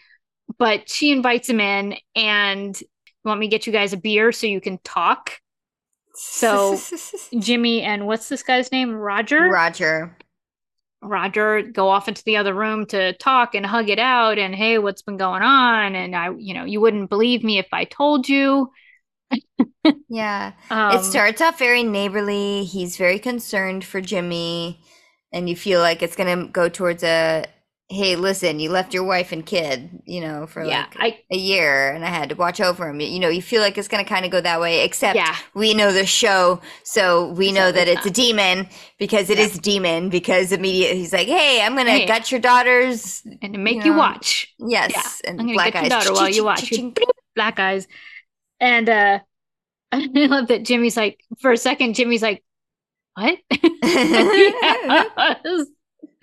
But she invites him in and want me to get you guys a beer so you can talk? So- Jimmy and what's this guy's name? Roger? Roger. Roger go off into the other room to talk and hug it out and hey, what's been going on? And I, you know, you wouldn't believe me if I told you. Yeah. Um, it starts off very neighborly. He's very concerned for Jimmy, and you feel like it's gonna go towards a hey, listen, you left your wife and kid, you know, for yeah, like I a year, and I had to watch over him. You know, you feel like it's gonna kind of go that way, except yeah, we know the show, so we know that it's a demon because it Yeah. is a demon because immediately he's like, hey, I'm gonna Hey. gut your daughters. and make you you watch Yes, and I'm gonna black get eyes. your daughter while you watch. Black eyes, and uh, I love that Jimmy's like for a second. Jimmy's like, what?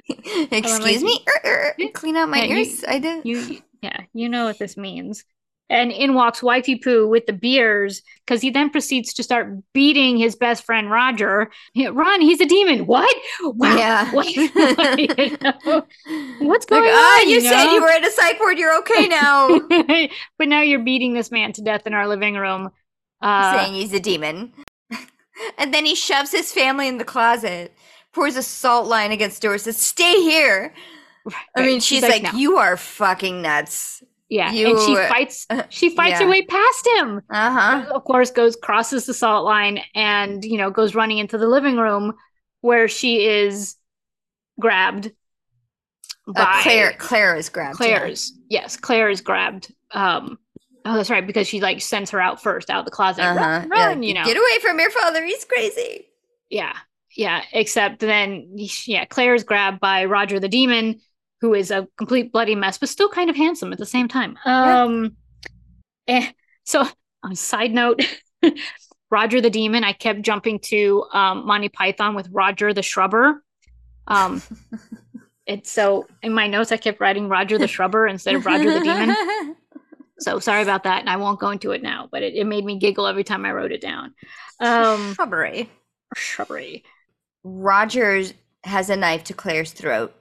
Excuse me? Er, er, Clean out my Yeah, you- ears. I did. You, yeah, you know what this means. And in walks Wifey Poo with the beers because he then proceeds to start beating his best friend Roger. Ron, he's a demon. What? Wow. Yeah. What? You know? What's going ah, on, you, you said you were at a psych ward. You're okay now. but now you're beating this man to death in our living room. Uh, Saying he's a demon. and then he shoves his family in the closet, pours a salt line against doors, says, stay here. I mean, she's, like, "No." you are fucking nuts. yeah, and she fights. She fights her way past him. Uh huh. of course goes crosses the salt line and you know goes running into the living room where she is grabbed by Uh, Claire, Claire is grabbed. yeah. Claire's yes Claire is grabbed um oh that's right because she like sends her out first out of the closet Uh-huh. run, Yeah, run, you know Get away from your father. He's crazy. yeah yeah except then yeah Claire is grabbed by Roger the demon who is a complete bloody mess but still kind of handsome at the same time Yeah. um eh, so on side note Roger the demon I kept jumping to um Monty Python with Roger the shrubber um it's so in my notes I kept writing Roger the shrubber instead of Roger the demon so sorry about that and I won't go into it now but it, it made me giggle every time I wrote it down um Shrubbery. shrubbery. Rogers has a knife to Claire's throat,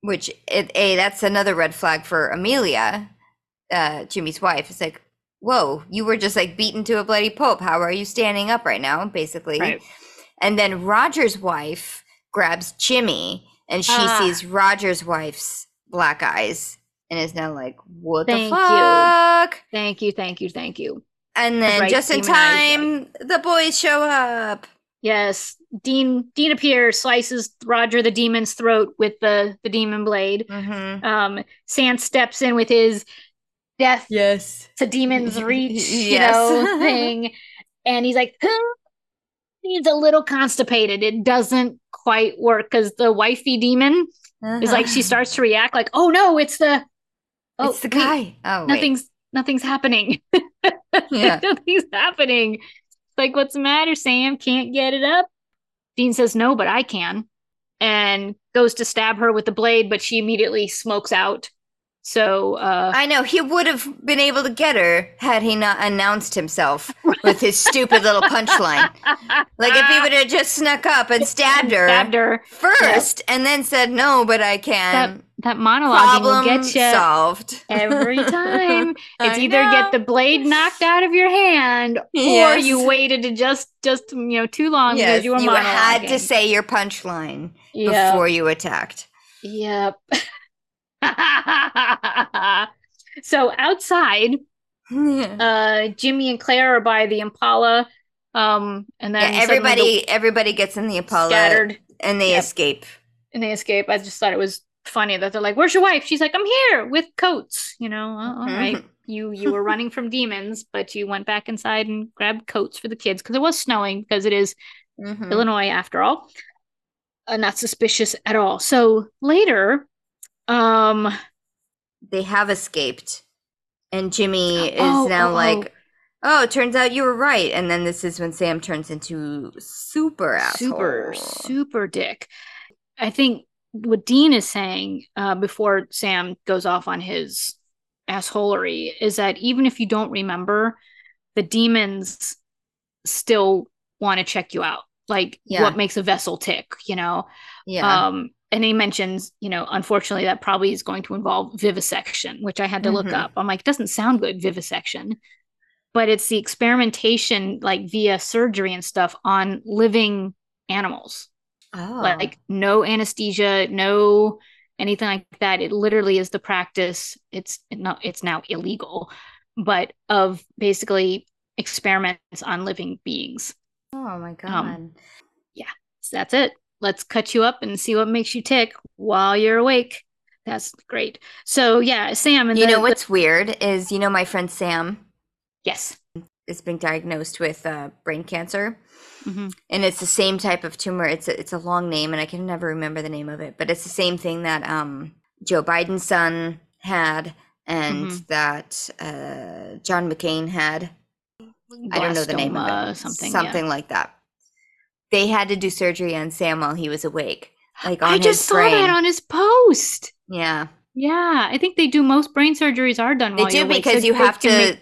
which it, a that's another red flag for Amelia, uh, Jimmy's wife. It's like, whoa, you were just like beaten to a bloody pulp. How are you standing up right now? Basically, Right. and then Roger's wife grabs Jimmy, and she Ah. sees Roger's wife's black eyes, and is now like, what Thank the you. fuck? Thank you, thank you, thank you. And then Right, just in time, the boys show up. Yes, Dean Dean appears, slices Roger the demon's throat with the the demon blade. Mm-hmm. Um, Sam steps in with his death Yes. to demon's reach, you Yes. know, thing, and he's like, huh? he's a little constipated. It doesn't quite work because the wifey demon is like she starts to react like, oh no, it's the oh it's the wait, guy. Oh, wait. nothing's nothing's happening. Yeah. nothing's happening. Like, what's the matter, Sam? Can't get it up? Dean says, no, but I can. And goes to stab her with the blade, but she immediately smokes out. So, uh, I know he would have been able to get her had he not announced himself with his stupid little punchline. Like if he would have just snuck up and stabbed her, stabbed her. first, and then said no, but I can. That monologue will Problem get you solved every time. It's either get the blade knocked out of your hand, or Yes. you waited to just, just you know, too long Yes, because you were you had to say your punchline Yeah. before you attacked. Yep. so outside, uh, Jimmy and Claire are by the Impala, um, and then suddenly everybody, everybody gets in the Impala scattered and they Yep. escape. and they escape. I just thought it was funny that they're like, "Where's your wife?" She's like, "I'm here with coats." You know, "Oh, all right. Mhm. You you were running from demons, but you went back inside and grabbed coats for the kids because it was snowing because it is Mhm. Illinois after all. Uh, not suspicious at all. So later, um, They have escaped, and Jimmy is Oh, now oh, oh. like, "Oh, it turns out you were right." And then this is when Sam turns into super asshole. super super dick i think what dean is saying uh, before sam goes off on his assholery is that even if you don't remember the demons still want to check you out like Yeah. what makes a vessel tick you know Yeah. um and he mentions you know unfortunately that probably is going to involve vivisection which i had to look Mhm. up i'm like it doesn't sound good vivisection but it's the experimentation like via surgery and stuff on living animals oh. like no anesthesia no anything like that. It literally is the practice. It's not it's now illegal but of basically experiments on living beings. Oh my god. um, so that's it. Let's cut you up and see what makes you tick while you're awake. That's great. So yeah sam and you the- know the- what's weird is you know my friend Sam yes. is being diagnosed with uh, brain cancer. Mhm. and it's the same type of tumor. It's a, it's a long name, and I can never remember the name of it. But it's the same thing that um, Joe Biden's son had, and Mhm. that uh, John McCain had. I don't know the name of it. something something yeah. like that. They had to do surgery on Sam while he was awake, like on i just saw brain. that on his post yeah, yeah i think they do most brain surgeries are done they do awake, because so you have can to.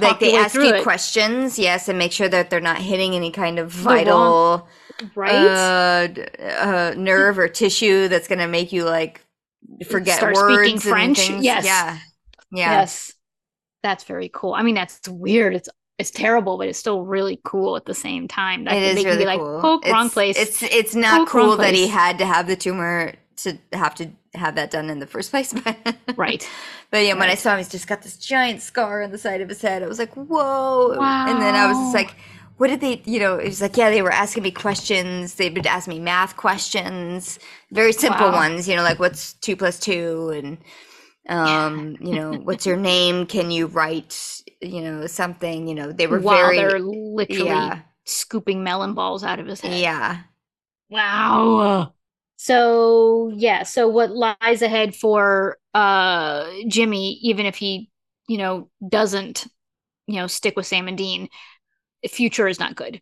Like they ask you it. questions, yes, and make sure that they're not hitting any kind of vital right uh, uh, nerve or tissue that's gonna make you like forget Start words speaking and French? things. Yes. Yeah. Yeah. yes that's very cool i mean that's weird it's it's terrible but it's still really cool at the same time that It is they can really be like cool. poke wrong It's- place It's it's not Poke cool that he had to have the tumor to have to have that done in the first place. But right But yeah, when I saw him, he's just got this giant scar on the side of his head. I was like, whoa. And then I was just like, what did they, you know, it was like, yeah, they were asking me questions. They would ask me math questions, very simple Wow. ones, you know, like what's two plus two? And, um, you know, what's your name? Can you write, you know, something? You know, they were while very, they're literally yeah, scooping melon balls out of his head yeah. Wow. So yeah, so what lies ahead for uh Jimmy, even if he, you know, doesn't, you know, stick with Sam and Dean, future is not good.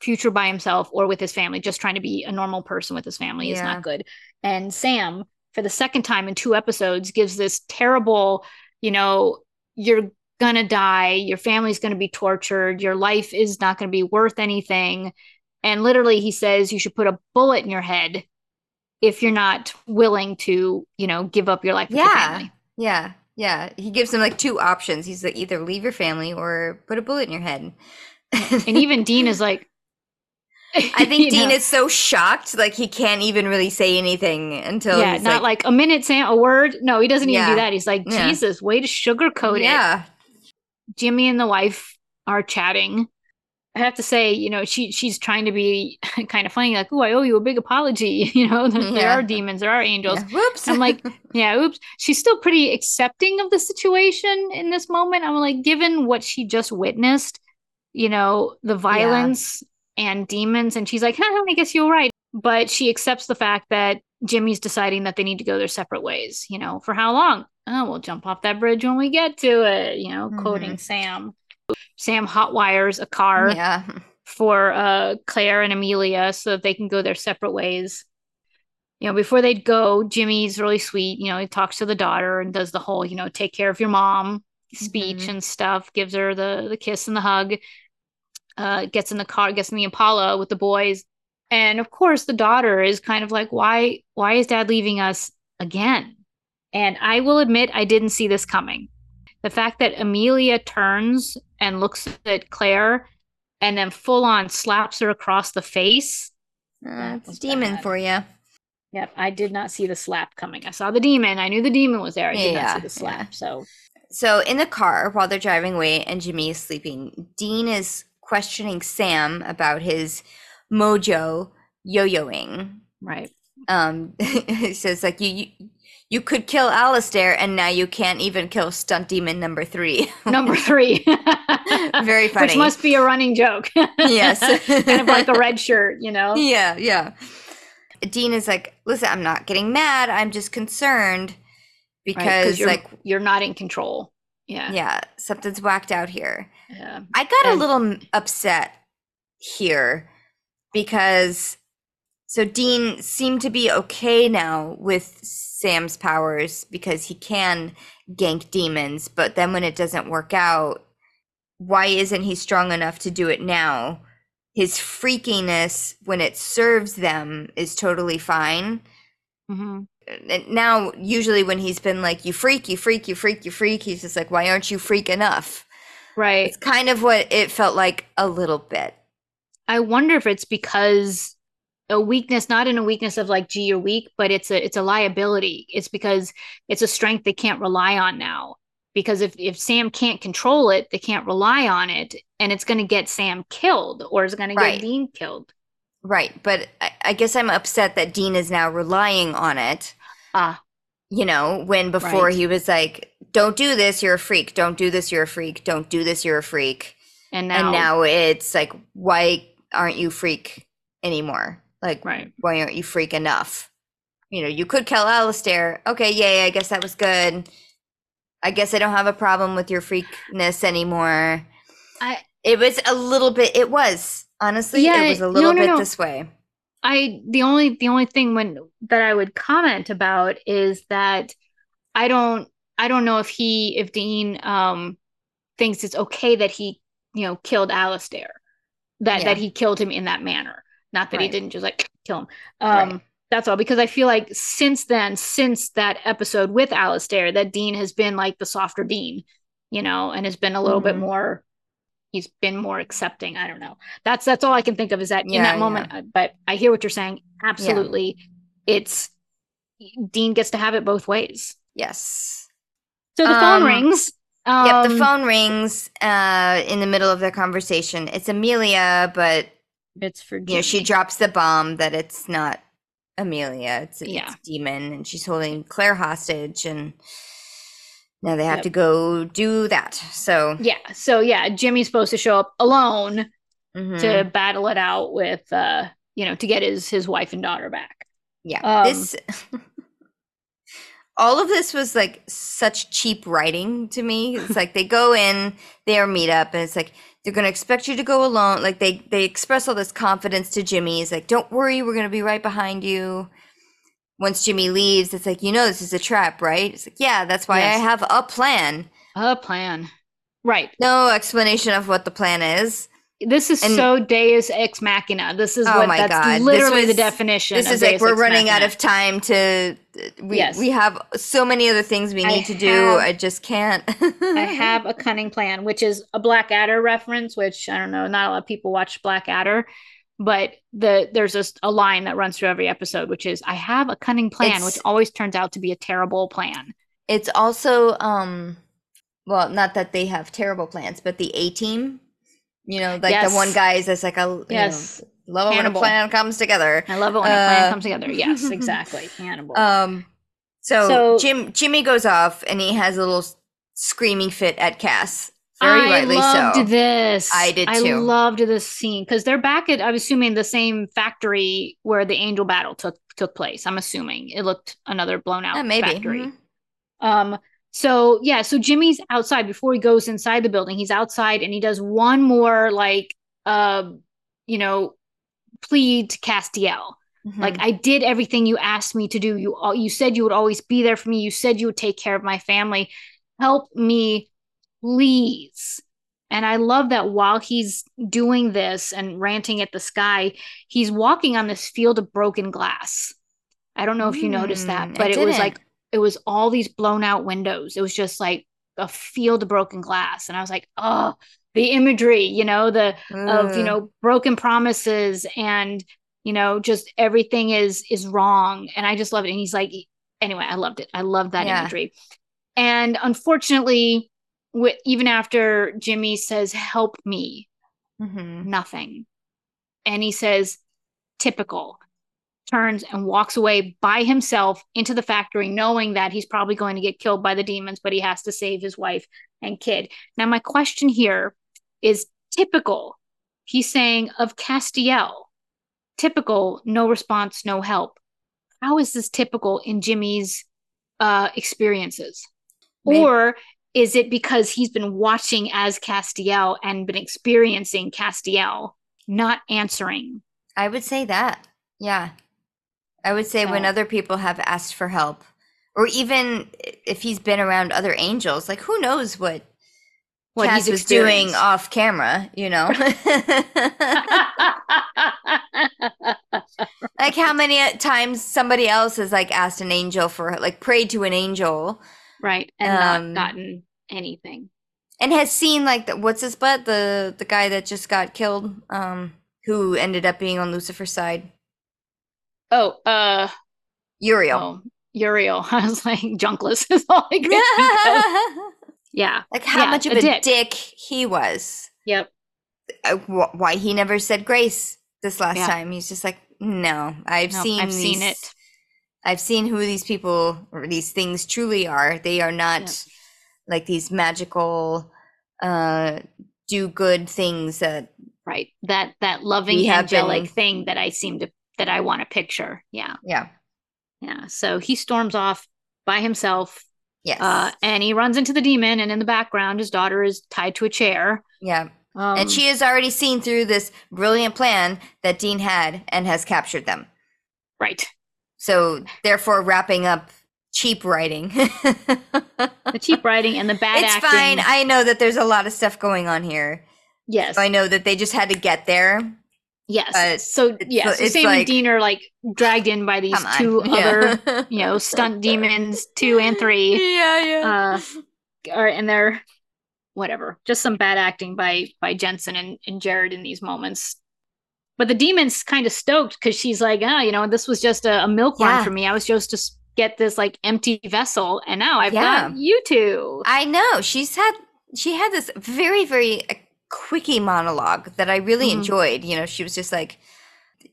Future by himself or with his family, just trying to be a normal person with his family is not good. And Sam, for the second time in two episodes, gives this terrible, you know, you're gonna die, your family's gonna be tortured, your life is not gonna be worth anything And literally, he says you should put a bullet in your head if you're not willing to, you know, give up your life with your Yeah. family. Yeah. Yeah. He gives them like two options. He's like either leave your family or put a bullet in your head. And even Dean is like, I think Dean know, is so shocked, like he can't even really say anything until yeah, not like, a minute, Sam, a word. No, he doesn't even Yeah. do that. He's like, Yeah. Jesus, way to sugarcoat it. yeah, Jimmy and the wife are chatting. I have to say, you know, she she's trying to be kind of funny, like, "Oh, I owe you a big apology." You know, there, mm, there are demons, there are angels. yeah. Whoops. I'm like, yeah, oops. She's still pretty accepting of the situation in this moment. I'm like, given what she just witnessed, you know, the violence and demons, and she's like, I guess you're right. But she accepts the fact that Jimmy's deciding that they need to go their separate ways. You know, for how long? Oh, we'll jump off that bridge when we get to it. You know, quoting mm-hmm. Sam. Sam hotwires a car yeah, for uh Claire and Amelia so that they can go their separate ways. You know, before they'd go, Jimmy's really sweet. You know, he talks to the daughter and does the whole, you know, take care of your mom speech Mhm. and stuff, gives her the the kiss and the hug. Uh gets in the car, gets in the Impala with the boys. And of course, the daughter is kind of like, why why is dad leaving us again? And I will admit I didn't see this coming. The fact that Amelia turns and looks at Claire and then full on slaps her across the face. Uh, it's demon bad. for you. Yep, I did not see the slap coming. I saw the demon. I knew the demon was there. I did Yeah, not see the yeah. slap. So So in the car while they're driving away and Jimmy is sleeping, Dean is questioning Sam about his mojo yo-yoing. right. Um, he says like you, you you could kill Alistair and now you can't even kill stunt demon number three. Number three. Very funny. Which must be a running joke. Yes. kind of like a red shirt, you know? yeah, yeah. Dean is like, listen, I'm not getting mad. I'm just concerned Right, because you're, like you're not in control. Yeah. yeah, something's whacked out here. Yeah. I got a little upset here because so Dean seemed to be okay now with Sam's powers because he can gank demons, but then when it doesn't work out, why isn't he strong enough to do it now? His freakiness when it serves them is totally fine. hmm And now, usually, when he's been like, you freak, you freak, you freak, you freak, he's just like, why aren't you freak enough? Right. It's kind of what it felt like a little bit. I wonder if it's because a weakness, not in a weakness of like, gee, you're weak, but it's a it's a liability. It's because it's a strength they can't rely on now. Because if if Sam can't control it, they can't rely on it, and it's going to get Sam killed, or it's going to get Dean killed. Right. But I, I guess I'm upset that Dean is now relying on it, Ah, you know, when before Right. he was like, don't do this, you're a freak. Don't do this, you're a freak. Don't do this, you're a freak. and now, And now it's like, why aren't you freak anymore? Like, right? why aren't you freak enough? You know, you could kill Alistair. Okay, yay, I guess that was good. I guess I don't have a problem with your freakness anymore. I It was a little bit, it was, honestly, Yeah, it was a no, little no, bit no. this way. I the only the only thing when that I would comment about is that I don't I don't know if he if Dean um thinks it's okay that he you know killed Alistair that Yeah. that he killed him in that manner not that he didn't just like kill him. Um Right. that's all because I feel like since then since that episode with Alistair that Dean has been like the softer Dean you know and has been a little bit Mhm. more he's been more accepting. I don't know. That's that's all i can think of is that in that moment. Uh, but i hear what you're saying. Absolutely. It's dean gets to have it both ways. Yes. so the phone Um, rings. yep, the Um, phone rings uh, in the middle of their conversation. It's Amelia, but it's for you know, she drops the bomb that it's not Amelia, it's, it's Yeah. Demon, and she's holding Claire hostage, and now they have Yep. to go do that. So, yeah so yeah jimmy's supposed to show up alone mhm. to battle it out with uh you know to get his his wife and daughter back yeah, um, this. All of this was like such cheap writing to me. It's like they go in their meetup, and it's like they're gonna expect you to go alone. Like they they express all this confidence to Jimmy. he's like, don't worry, we're gonna be right behind you. Once Jimmy leaves, it's like, you know, this is a trap, right? It's like, yeah, that's why Yes. I have a plan. a plan right No explanation of what the plan is. This is And- so Deus ex machina. This is Oh what my that's God. Literally the definition. This is like Deus we're running out of time to. We Yes. we have so many other things we I need to do. I just can't. I have a cunning plan, which is a Blackadder reference, which I don't know, not a lot of people watch Blackadder, but the there's just a line that runs through every episode, which is I have a cunning plan, which always turns out to be a terrible plan. It's also um well, not that they have terrible plans, but the A team, you know, like Yes. the one guy is like a Yes. know, love it when a plan comes together. I love it when a plan Uh, comes together. Yes, exactly. Hannibal. Um so, So- Jim Jimmy goes off and he has a little screaming fit at Cass. Very I rightly loved so. this. I did I too. loved this scene because they're back at I'm assuming the same factory where the angel battle took took place. I'm assuming it looked another blown out Yeah, maybe. factory. Mhm. Um, so yeah, so Jimmy's outside before he goes inside the building. He's outside and he does one more like uh, you know, plead to Castiel. Mhm. Like I did everything you asked me to do. You all you said you would always be there for me. You said you would take care of my family. Help me, please. And I love that while he's doing this and ranting at the sky, he's walking on this field of broken glass. I don't know if you noticed that, Mm, but it was like it was all these blown out windows. It was just like a field of broken glass. And I was like, oh, the imagery, you know, the of you know broken promises and you know just everything is is wrong and i just love it and he's like anyway i loved it i loved that Yeah. imagery and unfortunately with, even after jimmy says help me Mhm. nothing and he says typical turns and walks away by himself into the factory knowing that he's probably going to get killed by the demons but he has to save his wife and kid. Now my question here is typical. He's saying of castiel typical no response no help. How is this typical in jimmy's uh experiences? Maybe- or is it because he's been watching as castiel and been experiencing castiel not answering? I would say that. Yeah. I would say when other people have asked for help, or even if he's been around other angels, like who knows what, what Cass he's doing off camera, you know? like how many times somebody else has like asked an angel for like prayed to an angel right and Um, not gotten anything. and has seen like the, what's his butt? The the guy that just got killed um who ended up being on Lucifer's side oh uh Uriel. oh uriel. I was like junkless is all i could yeah. Like how Yeah, much of a a dick. dick. he was. Yep. Uh, wh- why he never said grace this last Yeah. time. He's just like no i've Nope, seen i've these, seen it. I've seen who these people or these things truly are. They are not like these magical uh do good things that right. That that loving angelic been- thing that i seem to that i want to picture. Yeah. Yeah. Yeah. So he storms off by himself yes. uh and he runs into the demon and in the background his daughter is tied to a chair. Yeah. Um, and she has already seen through this brilliant plan that dean had and has captured them. Right. So therefore wrapping up cheap writing. The cheap writing and the bad it's acting. fine. I know that there's a lot of stuff going on here. Yes. I know that they just had to get there yes. But so yeah so sam like- and dean are like dragged in by these two Yeah. other you know stunt demons two and three. Yeah yeah. Uh or and they're whatever. Just some bad acting by by jensen and, and jared in these moments. But the demon's kind of stoked because she's like oh you know this was just a, a milk run for me. I was just to get this like empty vessel and now i've Yeah. got you two. I know. She's had she had this very very quickie monologue that I really Mhm. enjoyed. You know, she was just like,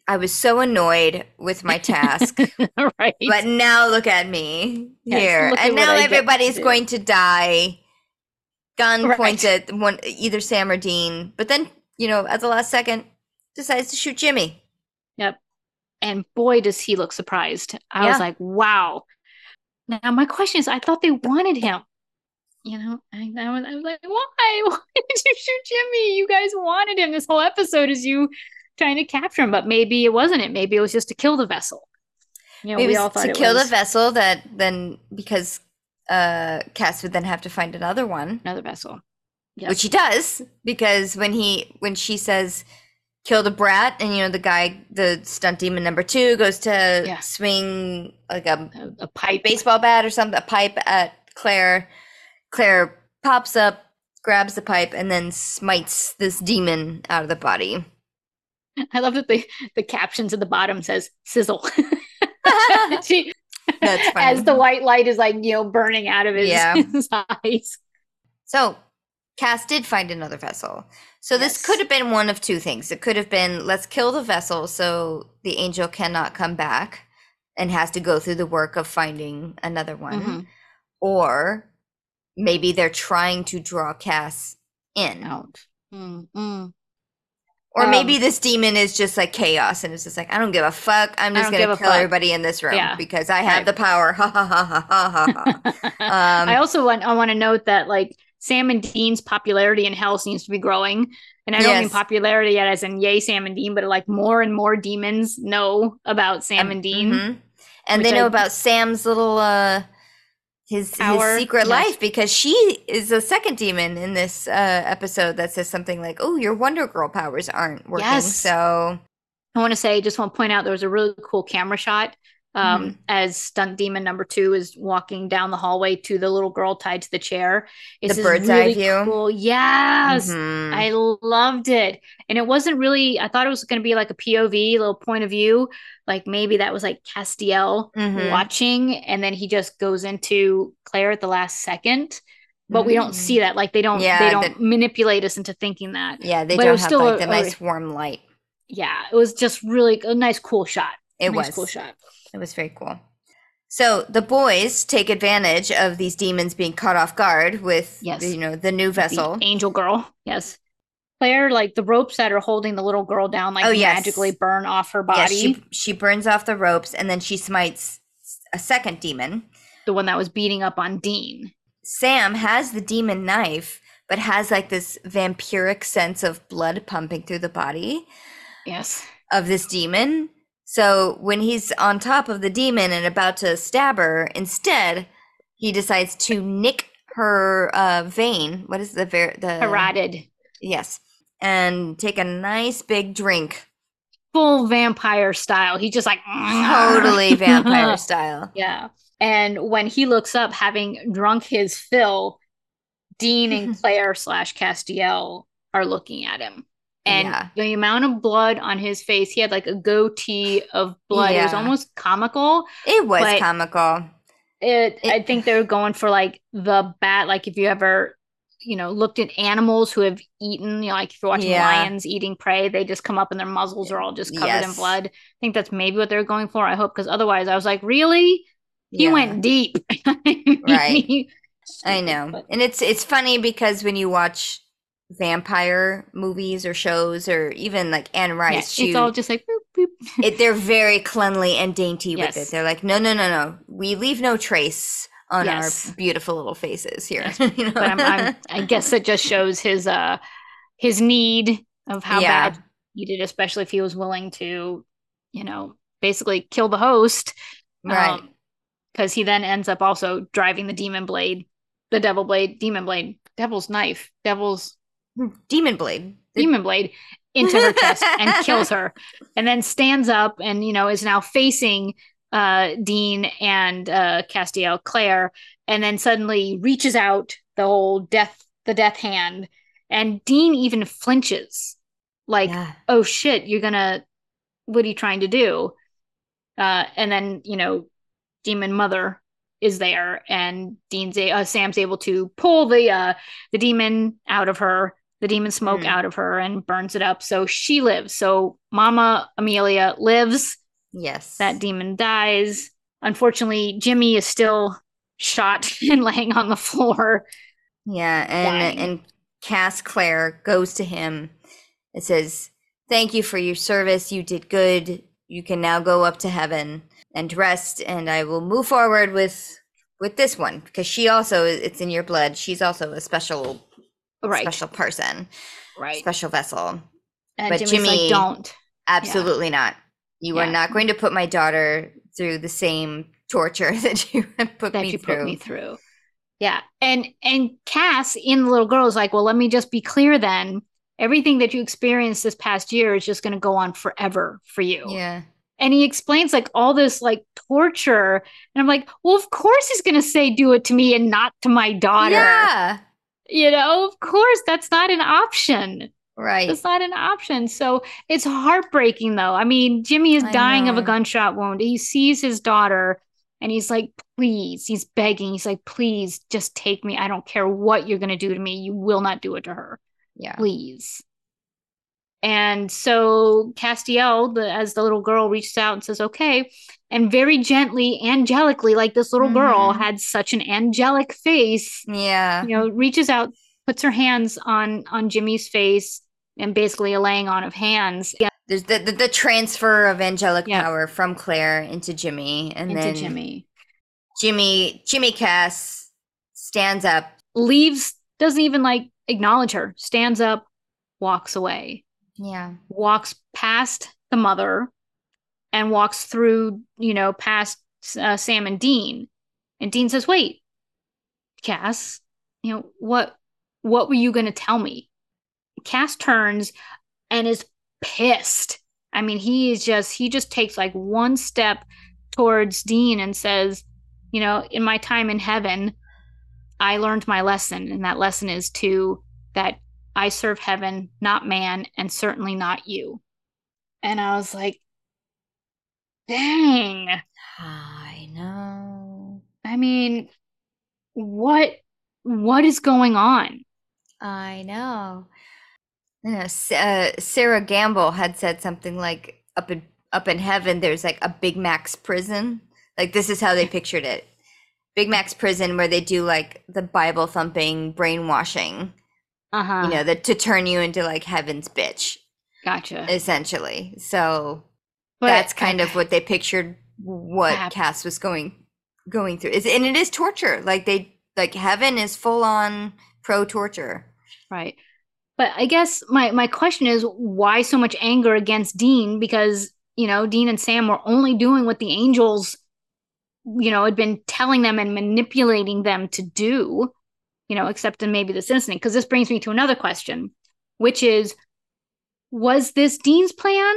I was so annoyed with my task, right but now look at me Yes, here, and now get to everybody's going to die. Gun Right. points at one either Sam or Dean, but then you know at the last second decides to shoot Jimmy. Yep. And boy does he look surprised i Yeah. was like wow now my question is i thought they wanted him you know I, I, was, I was like why you shoot jimmy you guys wanted him this whole episode is you trying to capture him but maybe it wasn't it maybe it was just to kill the vessel you know Maybe we all thought to kill was the vessel that then because uh Cass would then have to find another one. another vessel which he does because when he when she says kill the brat and you know the guy the stunt demon number two goes to Yeah. swing like a a, a pipe. baseball bat or something, a pipe at Claire. Claire pops up, grabs the pipe, and then smites this demon out of the body. I love that the the captions at the bottom says sizzle. she, That's funny. as the white light is like you know burning out of his, Yeah. his eyes. So, Cass did find another vessel. So, this could have been one of two things. It could have been let's kill the vessel so the angel cannot come back and has to go through the work of finding another one. Mhm. Or maybe they're trying to draw Cass in. Out. Mm, mm. Or Um, maybe this demon is just like chaos and it's just like, I don't give a fuck. I'm just going to kill everybody in this room Yeah. because I have Right. the power. Ha ha ha ha ha ha. Um, I also want I want to note that like Sam and Dean's popularity in hell seems to be growing. And I don't mean popularity yet as in yay Sam and Dean, but like more and more demons know about Sam Um, and Dean. mhm. And they know I- about Sam's little uh his his secret yes. life because she is a second demon in this uh episode that says something like, "Oh, your Wonder Girl powers aren't working." Yes. So, I want to say, just want to point out there was a really cool camera shot um, Mm-hmm. as stunt demon number two is walking down the hallway to the little girl tied to the chair. It's The bird's eye really view? Cool. Yes. mhm. I loved it. And it wasn't really, I thought it was going to be like a POV, little point of view. Like maybe that was like Castiel Mhm. watching, and then he just goes into Claire at the last second. But we don't Mm. see that. Like they don't, Yeah, they don't that- manipulate us into thinking that. Yeah, they but don't have still like a- the a- nice warm light. Yeah, it was just really a nice, cool shot. It nice, was cool shot. It was very cool. So the boys take advantage of these demons being caught off guard with, Yes. you know, the new The vessel. angel girl. Yes. Claire, like the ropes that are holding the little girl down, like Oh, yes. magically burn off her body. she she burns off the ropes and then she smites a second demon. the one that was beating up on Dean. Sam has the demon knife, but has like this vampiric sense of blood pumping through the body Yes. of this demon. So when he's on top of the demon and about to stab her, instead he decides to nick her uh, vein. What is the ver- the Carotid. Yes, and take a nice big drink, Full vampire style. He just like totally vampire style. Yeah. And when he looks up, having drunk his fill, Dean and Claire slash Castiel are looking at him. And Yeah. the amount of blood on his face, he had like a goatee of blood. It was almost comical. It was comical. It, It- I think they were going for like the bat. Like if you ever, you know, looked at animals who have eaten, you know, like if you're watching Yeah. lions eating prey, they just come up and their muzzles are all just covered in blood. I think that's maybe what they're going for. I hope because otherwise I was like, really? He Yeah. went deep. Right. I know. And it's it's funny because when you watch vampire movies or shows or even like Anne Yeah, Rice, it's she, all just like boop, boop. it, they're very cleanly and dainty with it. They're like, no, no, no, no. We leave no trace on Yes. our beautiful little faces here. Yes. you know? But I'm, I'm, I guess it just shows his uh his need of how Yeah. bad he did, especially if he was willing to, you know, basically kill the host. right. because he then ends up also driving the demon blade, the devil blade, demon blade, devil's knife, devil's Demon Blade. Demon blade into her chest and kills her, and then stands up and you know is now facing uh Dean and uh Castiel Claire, and then suddenly reaches out the whole death the death hand, and Dean even flinches, like yeah. oh shit, you're gonna, what are you trying to do? Uh, and then, you know, Demon Mother is there, and Dean's a, uh, Sam's able to pull the uh, the demon out of her, the demon smoke Mm. out of her, and burns it up. So she lives. So Mama Amelia lives. Yes. That demon dies. Unfortunately, Jimmy is still shot and laying on the floor. Yeah, dying. and and Cass Claire goes to him. It says, "Thank you for your service. You did good. You can now go up to heaven and rest, and I will move forward with with this one because she also it's in your blood. She's also a special Right, special person, right. special vessel. And but Jimmy's Jimmy- like, don't. Absolutely not. You are not going to put my daughter through the same torture that you put that me you through. put me through. Yeah. And and Cass in the little girl is like, well, let me just be clear then. Everything that you experienced this past year is just gonna go on forever for you. Yeah. And he explains like all this like torture. And I'm like, well, of course he's gonna say do it to me and not to my daughter. Yeah. You know, of course, that's not an option. Right. It's not an option. So it's heartbreaking, though. I mean, Jimmy is I dying of a gunshot wound. He sees his daughter and he's like, please, he's begging. He's like, please, just take me. I don't care what you're going to do to me. You will not do it to her. Yeah. Please. And so Castiel, the, as the little girl, reaches out and says, okay. And very gently, angelically, like this little girl Mhm. had such an angelic face Yeah. you know reaches out puts her hands on on jimmy's face and basically a laying on of hands yeah, There's the, the the transfer of angelic Yeah. power from Claire into Jimmy, and into then jimmy Jimmy Jimmy Cass stands up. leaves doesn't even like acknowledge her stands up walks away Yeah. walks past the mother and walks through you know past uh, sam and dean. And dean says wait cass you know what what were you going to tell me? Cass turns and is pissed. I mean he is just he just takes like one step towards dean and says you know in my time in heaven i learned my lesson and that lesson is to that i serve heaven not man and certainly not you. And i was like dang I know. i mean what what is going on I know. You know, uh, Sera Gamble had said something like, "Up in up in heaven, there's like a Big Mac's prison." Like this is how they pictured it: Big Mac's prison, where they do like the Bible thumping, brainwashing. uh-huh You know, that to turn you into like heaven's bitch, gotcha essentially. So but that's kind of what they pictured what Hap- Cass was going going through. Is and it is torture. Like they like heaven is full on pro torture. Right. But I guess my my question is why so much anger against Dean? Because, you know, Dean and Sam were only doing what the angels, you know, had been telling them and manipulating them to do, you know, except in maybe this incident. Because this brings me to another question, which is was this Dean's plan?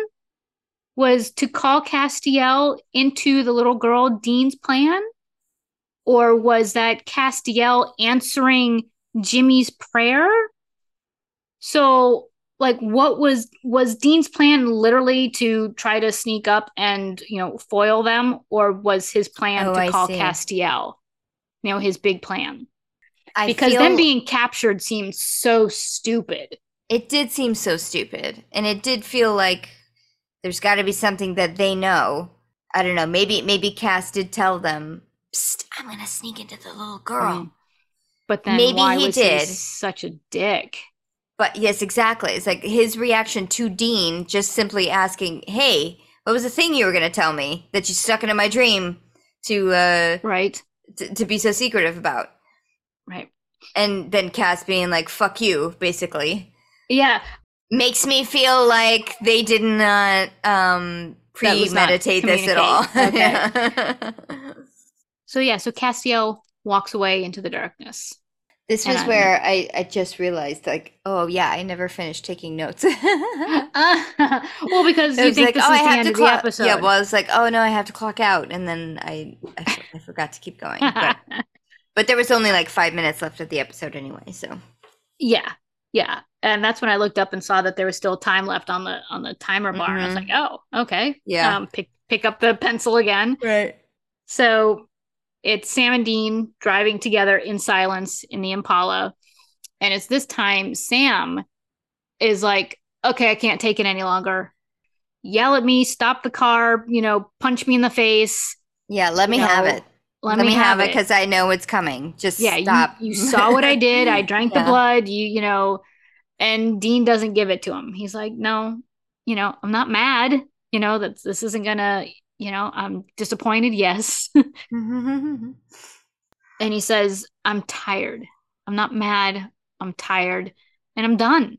Was to call Castiel into the little girl Dean's plan? Or was that Castiel answering Jimmy's prayer? So, like, what was was Dean's plan literally to try to sneak up and you know foil them, or was his plan Oh, to call. Castiel? You know, his big plan I because feel, them being captured seems so stupid. it did seem so stupid, and it did feel like there's got to be something that they know. I don't know. Maybe maybe Cass did tell them, Psst, "I'm gonna sneak into the little girl." Mm. But then Maybe why he was did. he such a dick? But yes, exactly. It's like his reaction to Dean just simply asking, "Hey, what was the thing you were gonna tell me that you stuck into my dream to uh Right, t- to be so secretive about?" right, And then Cass being like, "Fuck you," basically. yeah. Makes me feel like they did not um That was not premeditate this at all. communicate. So yeah, so Castiel walks away into the darkness. this was I'm- where I, I just realized like, oh yeah, I never finished taking notes. well, because I you was think like, this oh, is I the have end to of the clock. episode. Yeah, well, I was like, oh no, I have to clock out, and then I I forgot to keep going. But, but there was only like five minutes left of the episode anyway, so yeah, yeah, and that's when I looked up and saw that there was still time left on the on the timer bar. And I was Mhm. like, oh, okay, Yeah. Um, pick pick up the pencil again. right. So it's Sam and Dean driving together in silence in the Impala. And it's this time Sam is like, okay, I can't take it any longer. Yell at me, stop the car, you know, punch me in the face. Yeah, let me No, have it. Let, me, have, it. because I know it's coming. Just yeah, stop. you, you saw what I did. I drank the blood. You, you know, and Dean doesn't give it to him. He's like, no, you know, I'm not mad. You know, that this isn't gonna, you know, I'm disappointed. Yes. and he says, I'm tired. I'm not mad. I'm tired and I'm done.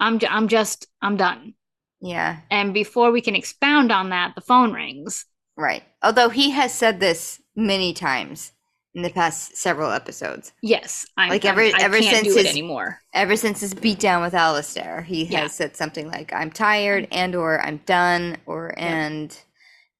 I'm, I'm just, I'm done. yeah. And before we can expound on that, the phone rings. Right. Although he has said this many times in the past several episodes. Yes, I'm Like, I'm- ever- I ever can't since his- anymore. Ever since his beatdown with Alastair, he Yeah. has said something like, "I'm tired," and or "I'm done," or and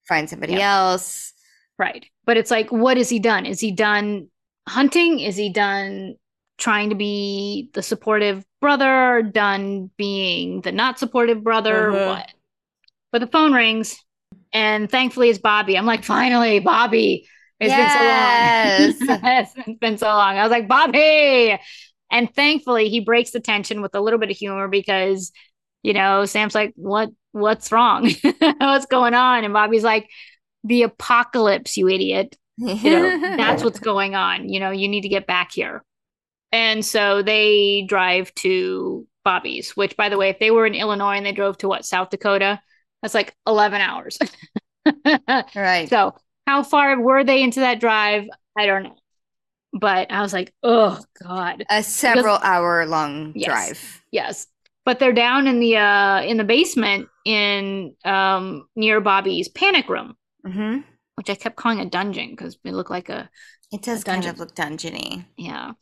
find somebody Yeah. else. Right. But it's like, what has he done? Is he done hunting? Is he done trying to be the supportive brother? Done being the not supportive brother? Mhm. What? But the phone rings, and thankfully it's Bobby. I'm like, finally, Bobby. It's Yes. been so long. Yes, it's been so long. I was like, Bobby. And thankfully he breaks the tension with a little bit of humor because, you know, Sam's like, what what's wrong? what's going on? And Bobby's like, the apocalypse, you idiot you know that's what's going on you know you need to get back here and so they drive to bobby's which by the way if they were in illinois and they drove to what south dakota that's like 11 hours right. so how far were they into that drive i don't know but i was like oh god A several hour long Yes. drive. yes but they're down in the uh in the basement in um near bobby's panic room hmm which i kept calling a dungeon because it looked like a It does kind dungeon. of look dungeony. Yeah.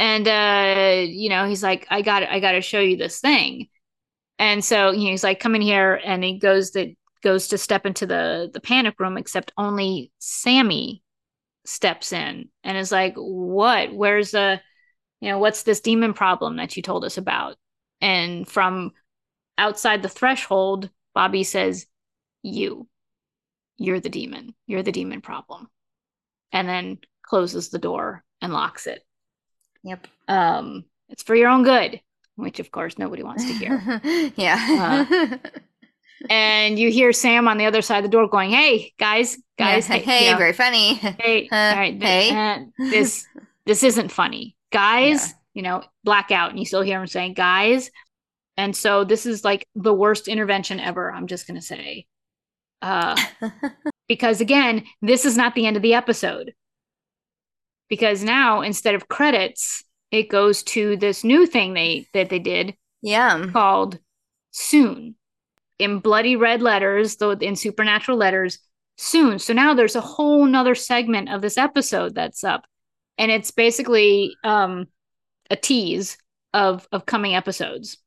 And uh, you know, he's like, I got I gotta show you this thing. And so you know, he's like, come in here, and he goes that goes to step into the the panic room, except only Sammy steps in and is like, What? Where's the you know, what's this demon problem that you told us about? And from outside the threshold, Bobby says, You. You're the demon. You're the demon problem. And then closes the door and locks it Yep. um it's for your own good which of course nobody wants to hear yeah. And you hear sam on the other side of the door going hey guys guys Yeah. hey, Hey, you know, very funny. hey Uh, all right hey. uh, this this isn't funny guys Yeah. you know blackout and you still hear him saying guys and so this is like the worst intervention ever i'm just going to say uh because again this is not the end of the episode because now instead of credits it goes to this new thing they that they did yeah. called soon in bloody red letters though in supernatural letters soon. So now there's a whole nother segment of this episode that's up. And it's basically um a tease of of coming episodes.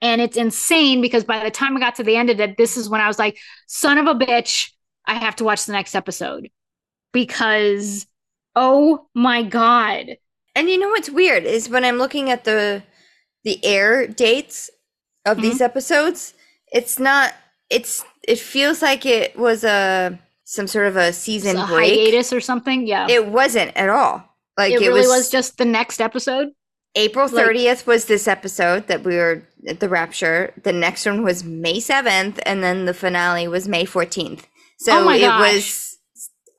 And it's insane because by the time i got to the end of it this is when i was like son of a bitch i have to watch the next episode. Because oh my god. And you know what's weird is when I'm looking at the the air dates of Mm-hmm. these episodes, it's not it's it feels like it was a some sort of a season a break. hiatus or something yeah It wasn't at all. Like it it, really was, was just the next episode April like- 30th was this episode that we were at the rapture. The next one was May 7th and then the finale was May 14th. So Oh it was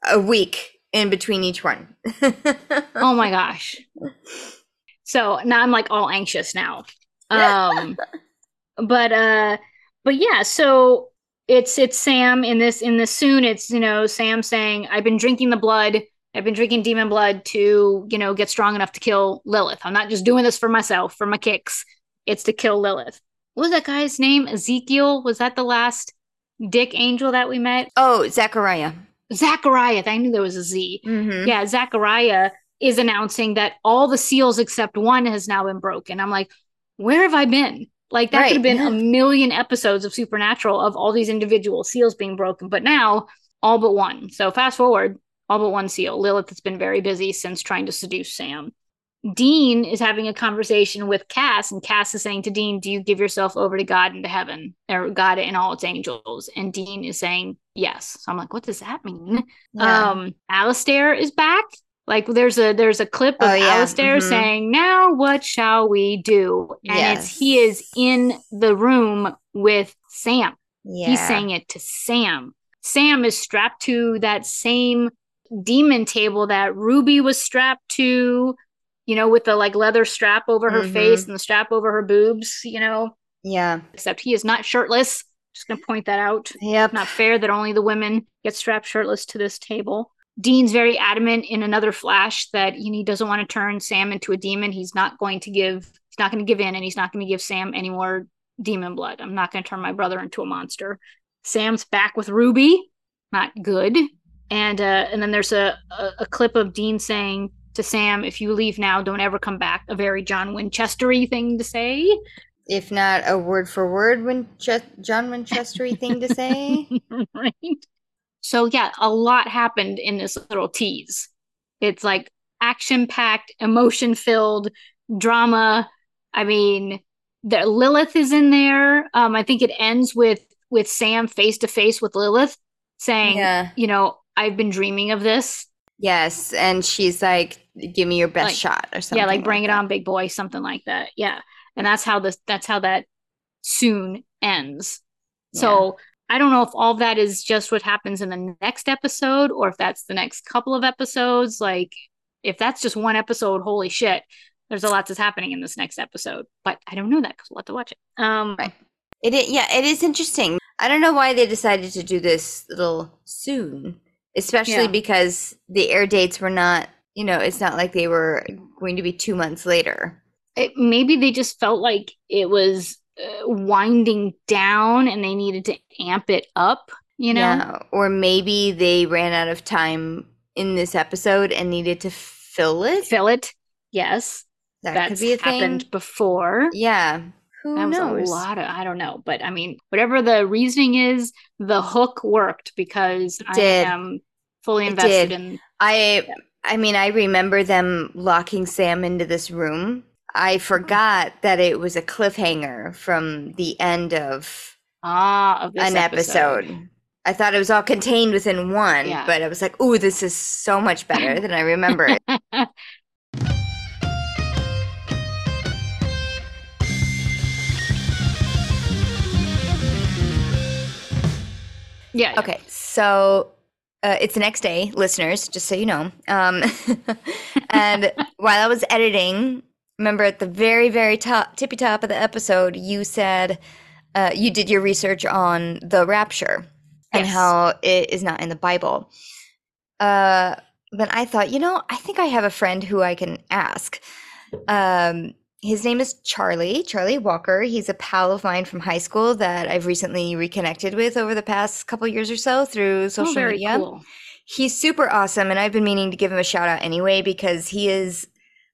a week in between each one. oh my gosh so now i'm like all anxious now um but uh but yeah so it's it's sam in this in this soon it's you know sam saying i've been drinking the blood. I've been drinking demon blood to you know get strong enough to kill lilith. I'm not just doing this for myself for my kicks. It's to kill lilith. What was that guy's name? Ezekiel? Was that the last dick angel that we met? Oh, Zachariah. zachariah. I knew there was a z. Mhm. yeah, Zachariah is announcing that all the seals except one has now been broken. I'm like, where have I been? Like that Right, could have been yeah. a million episodes of Supernatural of all these individual seals being broken, but now all but one. So fast forward, all but one seal. Lilith has been very busy since trying to seduce Sam. Dean is having a conversation with Cass, and Cass is saying to Dean, Do you give yourself over to God and to heaven, or God and all its angels? And Dean is saying, Yes. So I'm like, What does that mean? Yeah. um Alastair is back. Like there's a there's a clip of Oh, yeah. Alastair Mhm. saying, "Now what shall we do?" And it's he is in the room with Sam. yeah. He's saying it to Sam. Sam is strapped to that same demon table that Ruby was strapped to, you know, with the like leather strap over her Mhm. face and the strap over her boobs, you know, Yeah. except he is not shirtless. Just going to point that out Yep. not fair that only the women get strapped shirtless to this table. Dean's very adamant in another flash that he doesn't want to turn Sam into a demon. He's not going to give he's not going to give in and he's not going to give Sam any more demon blood. I'm not going to turn my brother into a monster. Sam's back with Ruby. Not good. and uh, and then there's a, a, a clip of Dean saying to Sam, "If you leave now, don't ever come back." A very John Winchestery thing to say. If not a word for word Winche- John Winchestery thing to say. right. So yeah, a lot happened in this little tease. It's like action packed, emotion filled drama. I mean, the Lilith is in there. Um, I think it ends with with Sam face to face with Lilith saying, Yeah. you know, I've been dreaming of this. Yes, and she's like, "Give me your best Like- shot," or something. yeah, like bring it on, big boy, something like that. Yeah. And that's how this that's how that soon ends. So I don't know if all that is just what happens in the next episode or if that's the next couple of episodes. Like if that's just one episode, holy shit, there's a lot that's happening in this next episode. But I don't know that because we'll have to watch it. Um Right. It yeah, it is interesting. I don't know why they decided to do this little soon, especially Yeah. because the air dates were not. You know, it's not like they were going to be two months later. it, maybe they just felt like it was winding down and they needed to amp it up, you know? Yeah, or maybe they ran out of time in this episode and needed to fill it. Fill it. Yes. That that's could be a thing. happened before. Yeah, who That was knows? a lot of I don't know, but I mean, whatever the reasoning is, the hook worked because I am fully It invested did. in. I I mean, I remember them locking Sam into this room. I forgot that it was a cliffhanger from the end of Ah, of this an episode. I thought it was all contained within one, Yeah. but I was like, "Ooh, this is so much better than I remember it." yeah. Okay, so uh, it's the next day, listeners, just so you know. Um, and while I was editing, remember at the very, very top, tippy top of the episode, you said uh, you did your research on the rapture and Yes. how it is not in the Bible. Uh, then I thought, you know, I think I have a friend who I can ask. Um, his name is Charlie, Charlie Walker. He's a pal of mine from high school that I've recently reconnected with over the past couple years or so through Oh, social very media. cool. He's super awesome, and I've been meaning to give him a shout out anyway because he is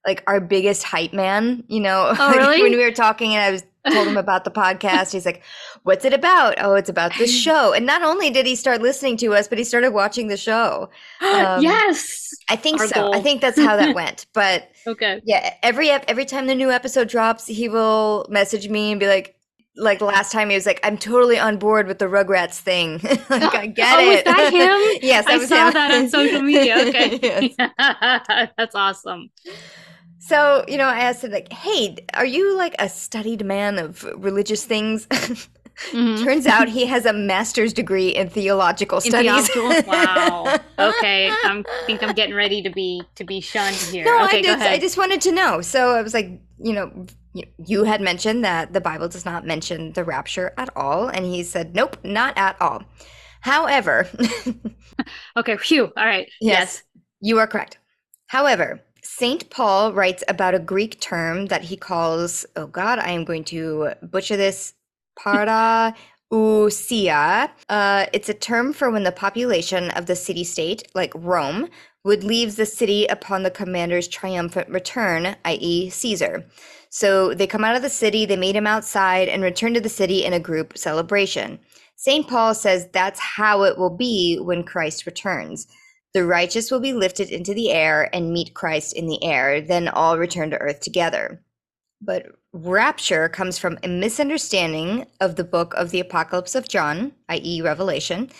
like our biggest hype man. You know, Oh, Like, really? when we were talking and I was told him about the podcast, he's like, "What's it about?" Oh, it's about this show. And not only did he start listening to us, but he started watching the show. Um, yes. I think Our so. I think that's how that went. But Okay. yeah, every every time the new episode drops, he will message me and be like. Like last time, he was like, "I'm totally on board with the Rugrats thing. like, I get Oh, was that him? yes, that I was saw him. that on social media. Okay. Yes. That's awesome. So, you know, I asked him, like, hey, are you like a studied man of religious things? Mhm. Turns out he has a master's degree in theological In studies. theological- wow. Okay. I think I'm getting ready to be to be shunned here. No, okay, I, ahead. I just wanted to know. So I was like, you know, you had mentioned that the Bible does not mention the rapture at all. And he said, nope, not at all. However, Okay, phew. All right. Yes. You are correct. However, St. Paul writes about a Greek term that he calls, oh God, I am going to butcher this, para parousia. Uh, it's a term for when the population of the city state, like Rome, would leave the city upon the commander's triumphant return, i.e., Caesar. So they come out of the city, they meet him outside, and return to the city in a group celebration. St. Paul says that's how it will be when Christ returns. The righteous will be lifted into the air and meet Christ in the air, then all return to earth together. But rapture comes from a misunderstanding of the book of the Apocalypse of John, i.e., Revelation,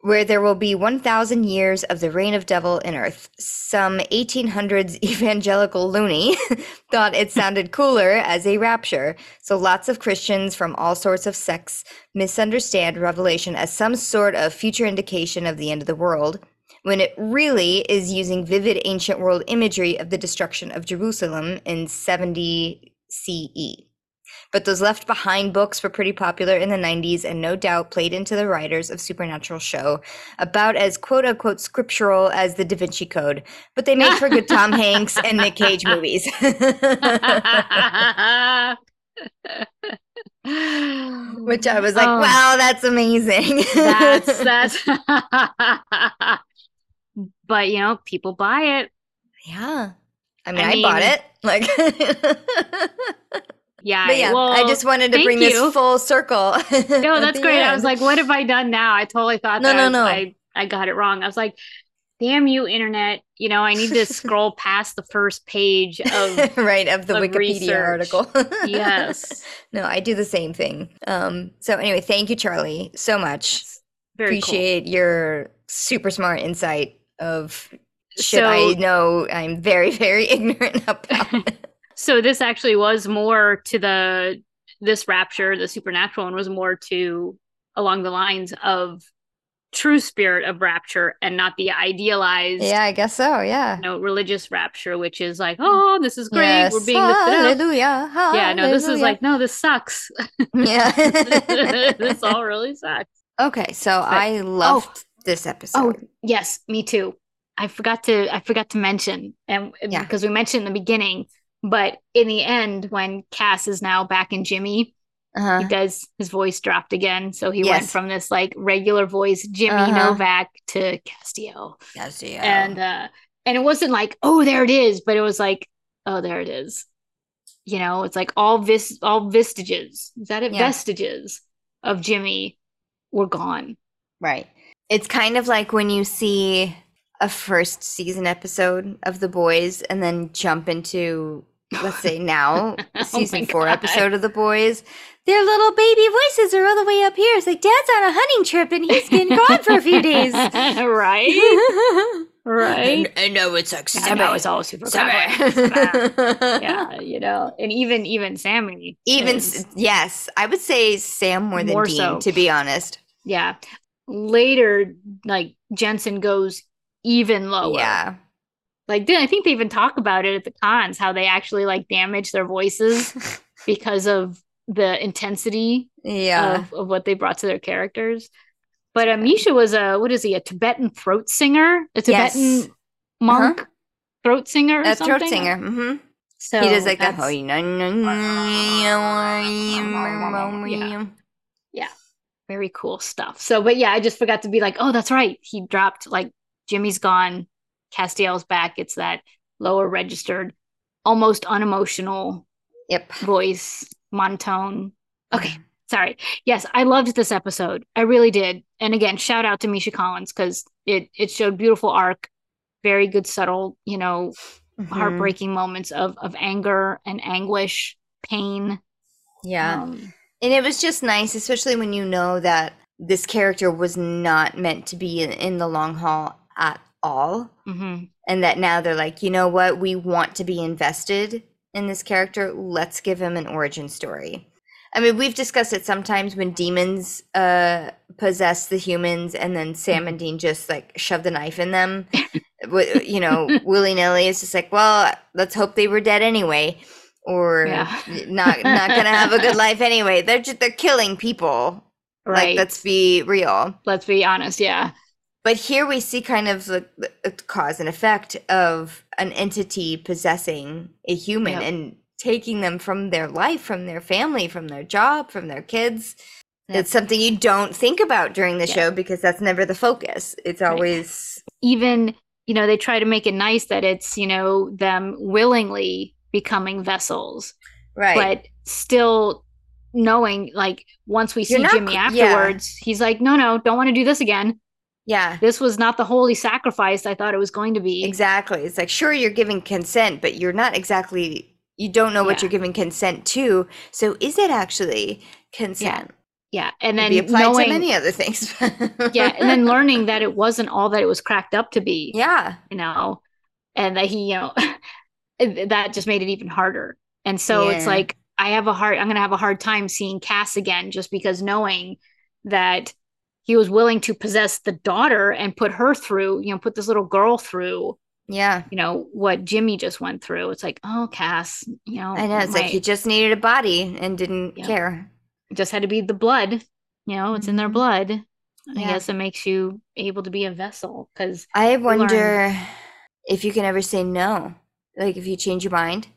where there will be 1,000 years of the reign of devil in earth. Some 1800s evangelical loony thought it sounded cooler as a rapture. So lots of Christians from all sorts of sects misunderstand Revelation as some sort of future indication of the end of the world, when it really is using vivid ancient world imagery of the destruction of Jerusalem in 70 CE. But those left behind books were pretty popular in the 90s and no doubt played into the writers of Supernatural show, about as quote unquote scriptural as the Da Vinci Code. But they made for good Tom Hanks and Nick Cage movies. Which I was like, Oh. wow, that's amazing. that's that's but you know, people buy it. Yeah. I mean, I I, bought it. Like, Yeah, but yeah, well, I just wanted to bring you. this full circle. No, that's great. I was like, what have I done now? I totally thought No, that no, I, no. I, I got it wrong. I was like, damn you, internet. You know, I need to scroll past the first page of right of the of Wikipedia research. article. yes. no, I do the same thing. Um, so anyway, thank you, Charlie, so much. Very cool. Appreciate your super smart insight of shit So- I know I'm very, very ignorant about. So this actually was more to the this rapture, the supernatural one was more to along the lines of true spirit of rapture and not the idealized yeah, I guess so. Yeah. you know, religious rapture, which is like, oh, this is great. We're Yes. being lifted up. Hallelujah. Yeah, no, this is like, no, this sucks. yeah. this all really sucks. okay, so I oh, loved this episode. Oh, yes, me too. I forgot to I forgot to mention and Yeah. because we mentioned in the beginning, but in the end, when Cass is now back in Jimmy, Uh-huh. he does his voice dropped again. So he went from this like regular voice Jimmy Uh-huh. Novak to. Yes, yeah. And uh and it wasn't like, oh there it is, but it was like, oh there it is. You know, it's like all vis all vestiges. Is that it? Yeah. Vestiges of Jimmy were gone. Right. It's kind of like when you see a first season episode of The Boys and then jump into, let's say now, Oh season four God. episode of The Boys. Their little baby voices are all the way up here. It's like, Dad's on a hunting trip and he's been gone for a few days. right? Right? I know it's like I know it's all super yeah, yeah. you know, and even even Sammy, Even is- yes, I would say Sam more than More Dean, so. to be honest. yeah. Later, like Jensen goes even lower. Yeah, like I think they even talk about it at the cons how they actually like damage their voices because of the intensity yeah. of, of what they brought to their characters. But uh, Misha was a what is he a Tibetan throat singer, a Tibetan Yes. monk throat singer, or a something? throat singer. Mm-hmm. So he does like that. Yeah. Very cool stuff. So, but yeah, I just forgot to be like, oh, that's right. He dropped like Jimmy's gone, Castiel's back. It's that lower registered, almost unemotional Yep. voice, monotone. Okay, sorry. Yes, I loved this episode. I really did. And again, shout out to Misha Collins because it it showed beautiful arc, very good, subtle, you know, Mhm. heartbreaking moments of of anger and anguish, pain. Yeah. Um, And it was just nice, especially when you know that this character was not meant to be in, in the long haul at all. mhm. And that now they're like, you know what? We want to be invested in this character. Let's give him an origin story. I mean, we've discussed it sometimes when demons uh, possess the humans and then Sam and Dean just like shove the knife in them. You know, willy nilly. It's just like, well, let's hope they were dead anyway. Or Yeah. not not gonna have a good life anyway. They're just they're killing people. Right. Like let's be real. Let's be honest. Yeah. But here we see kind of the, the cause and effect of an entity possessing a human Yep. and taking them from their life, from their family, from their job, from their kids. Yep. It's something you don't think about during the Yeah. show because that's never the focus. It's Right. always Even, you know, they try to make it nice that it's, you know, them willingly becoming vessels, right. but still knowing like once we see not Jimmy c- yeah. afterwards, he's like, no, no, don't want to do this again. yeah. This was not the holy sacrifice I thought it was going to be. Exactly. It's like sure you're giving consent, but you're not exactly you don't know what Yeah. you're giving consent to. So is it actually consent? Yeah. And Could then be applied knowing, to many other things. yeah. And then learning that it wasn't all that it was cracked up to be. yeah. you know, and that he, you know, that just made it even harder. And so it's like I have a hard, I'm gonna have a hard time seeing Cass again, just because knowing that he was willing to possess the daughter and put her through, you know, put this little girl through, Yeah. you know, what Jimmy just went through. It's like, oh, Cass, you know, I know. It's like he just needed a body and didn't Yeah. care. it just had to be the blood, you know, it's in their Mhm. blood. I guess it makes you able to be a vessel because I learn. wonder if you can ever say no. Like if you change your mind.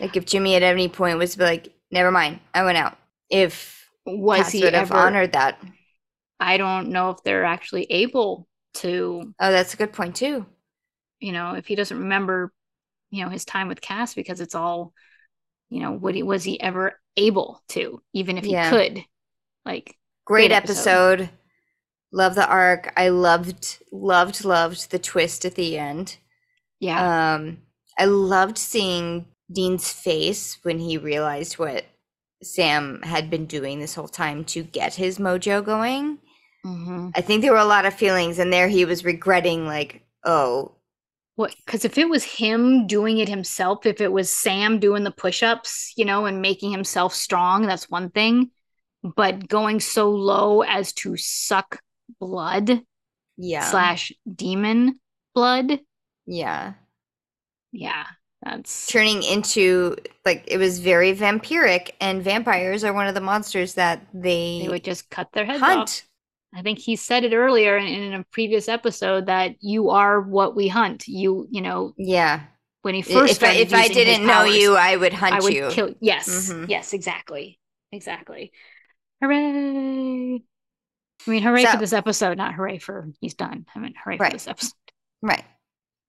Like if Jimmy at any point was like, never mind, I went out. If was Cass he would have ever? honored that. I don't know if they're actually able to Oh, that's a good point too. you know, if he doesn't remember, you know, his time with Cass because it's all, you know, what he was he ever able to, even if he Yeah. could. Like Great Great episode. episode. Love the arc. I loved, loved, loved the twist at the end. yeah. Um, I loved seeing Dean's face when he realized what Sam had been doing this whole time to get his mojo going. hmm I think there were a lot of feelings, and there he was regretting, like, oh, What? Because if it was him doing it himself, if it was Sam doing the push-ups, you know, and making himself strong, that's one thing. But going so low as to suck blood yeah, slash demon blood, yeah, yeah, that's turning into like it was very vampiric, and vampires are one of the monsters that they, they would just cut their heads off. hunt. I think he said it earlier in, in a previous episode that you are what we hunt. You, you know, Yeah, when he first if I, if I didn't know powers, you, I would hunt I would you. kill. Yes, Mhm. yes, exactly, exactly. Hooray! I mean, hooray So- for this episode, not hooray for he's done. I mean, hooray Right. for this episode Right.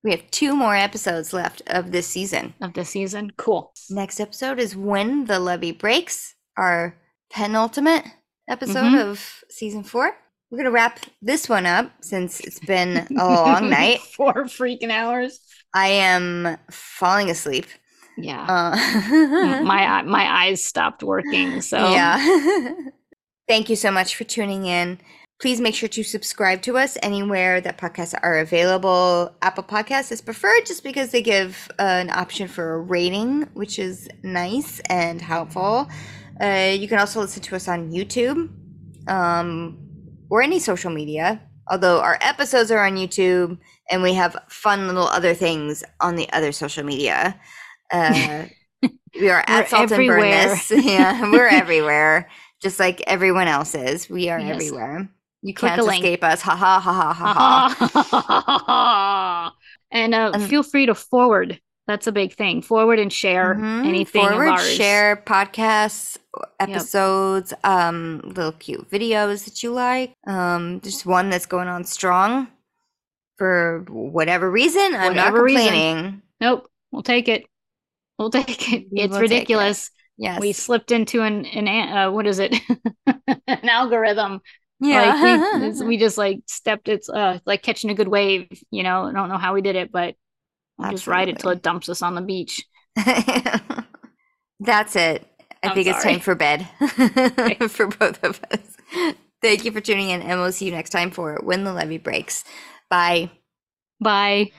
We have two more episodes left of this season. of this season. Cool. Next episode is When the Levee Breaks, our penultimate episode Mhm. of season four. We're going to wrap this one up since it's been a long night. Four freaking hours. I am falling asleep. Yeah. Uh, my my eyes stopped working. So Yeah. Thank you so much for tuning in. Please make sure to subscribe to us anywhere that podcasts are available. Apple Podcasts is preferred just because they give uh, an option for a rating, which is nice and helpful. Uh, you can also listen to us on YouTube um, or any social media, although our episodes are on YouTube and we have fun little other things on the other social media. Uh, we are We're at Salt and Burn everywhere. This. Yeah, we're everywhere, just like everyone else is. We are Yes. everywhere. You Click can't escape us. Ha ha ha ha ha ha. and uh, Um, feel free to forward. That's a big thing. Forward and share Mhm. anything Forward, of ours. share podcasts, episodes, um, little cute videos that you like. Um, just one that's going on strong for whatever reason. I'm not Whatever reason. complaining. Nope, we'll take it. We'll take it. We it's take it. ridiculous. Yes. We slipped into an an uh, what is it? an algorithm. Yeah. Like we, we just like stepped. It's uh like catching a good wave. You know, I don't know how we did it, but we'll just ride it till it dumps us on the beach. That's it. I I'm think it's time for bed for both of us. Thank you for tuning in, and we'll see you next time for When the Levee Breaks. Bye. Bye.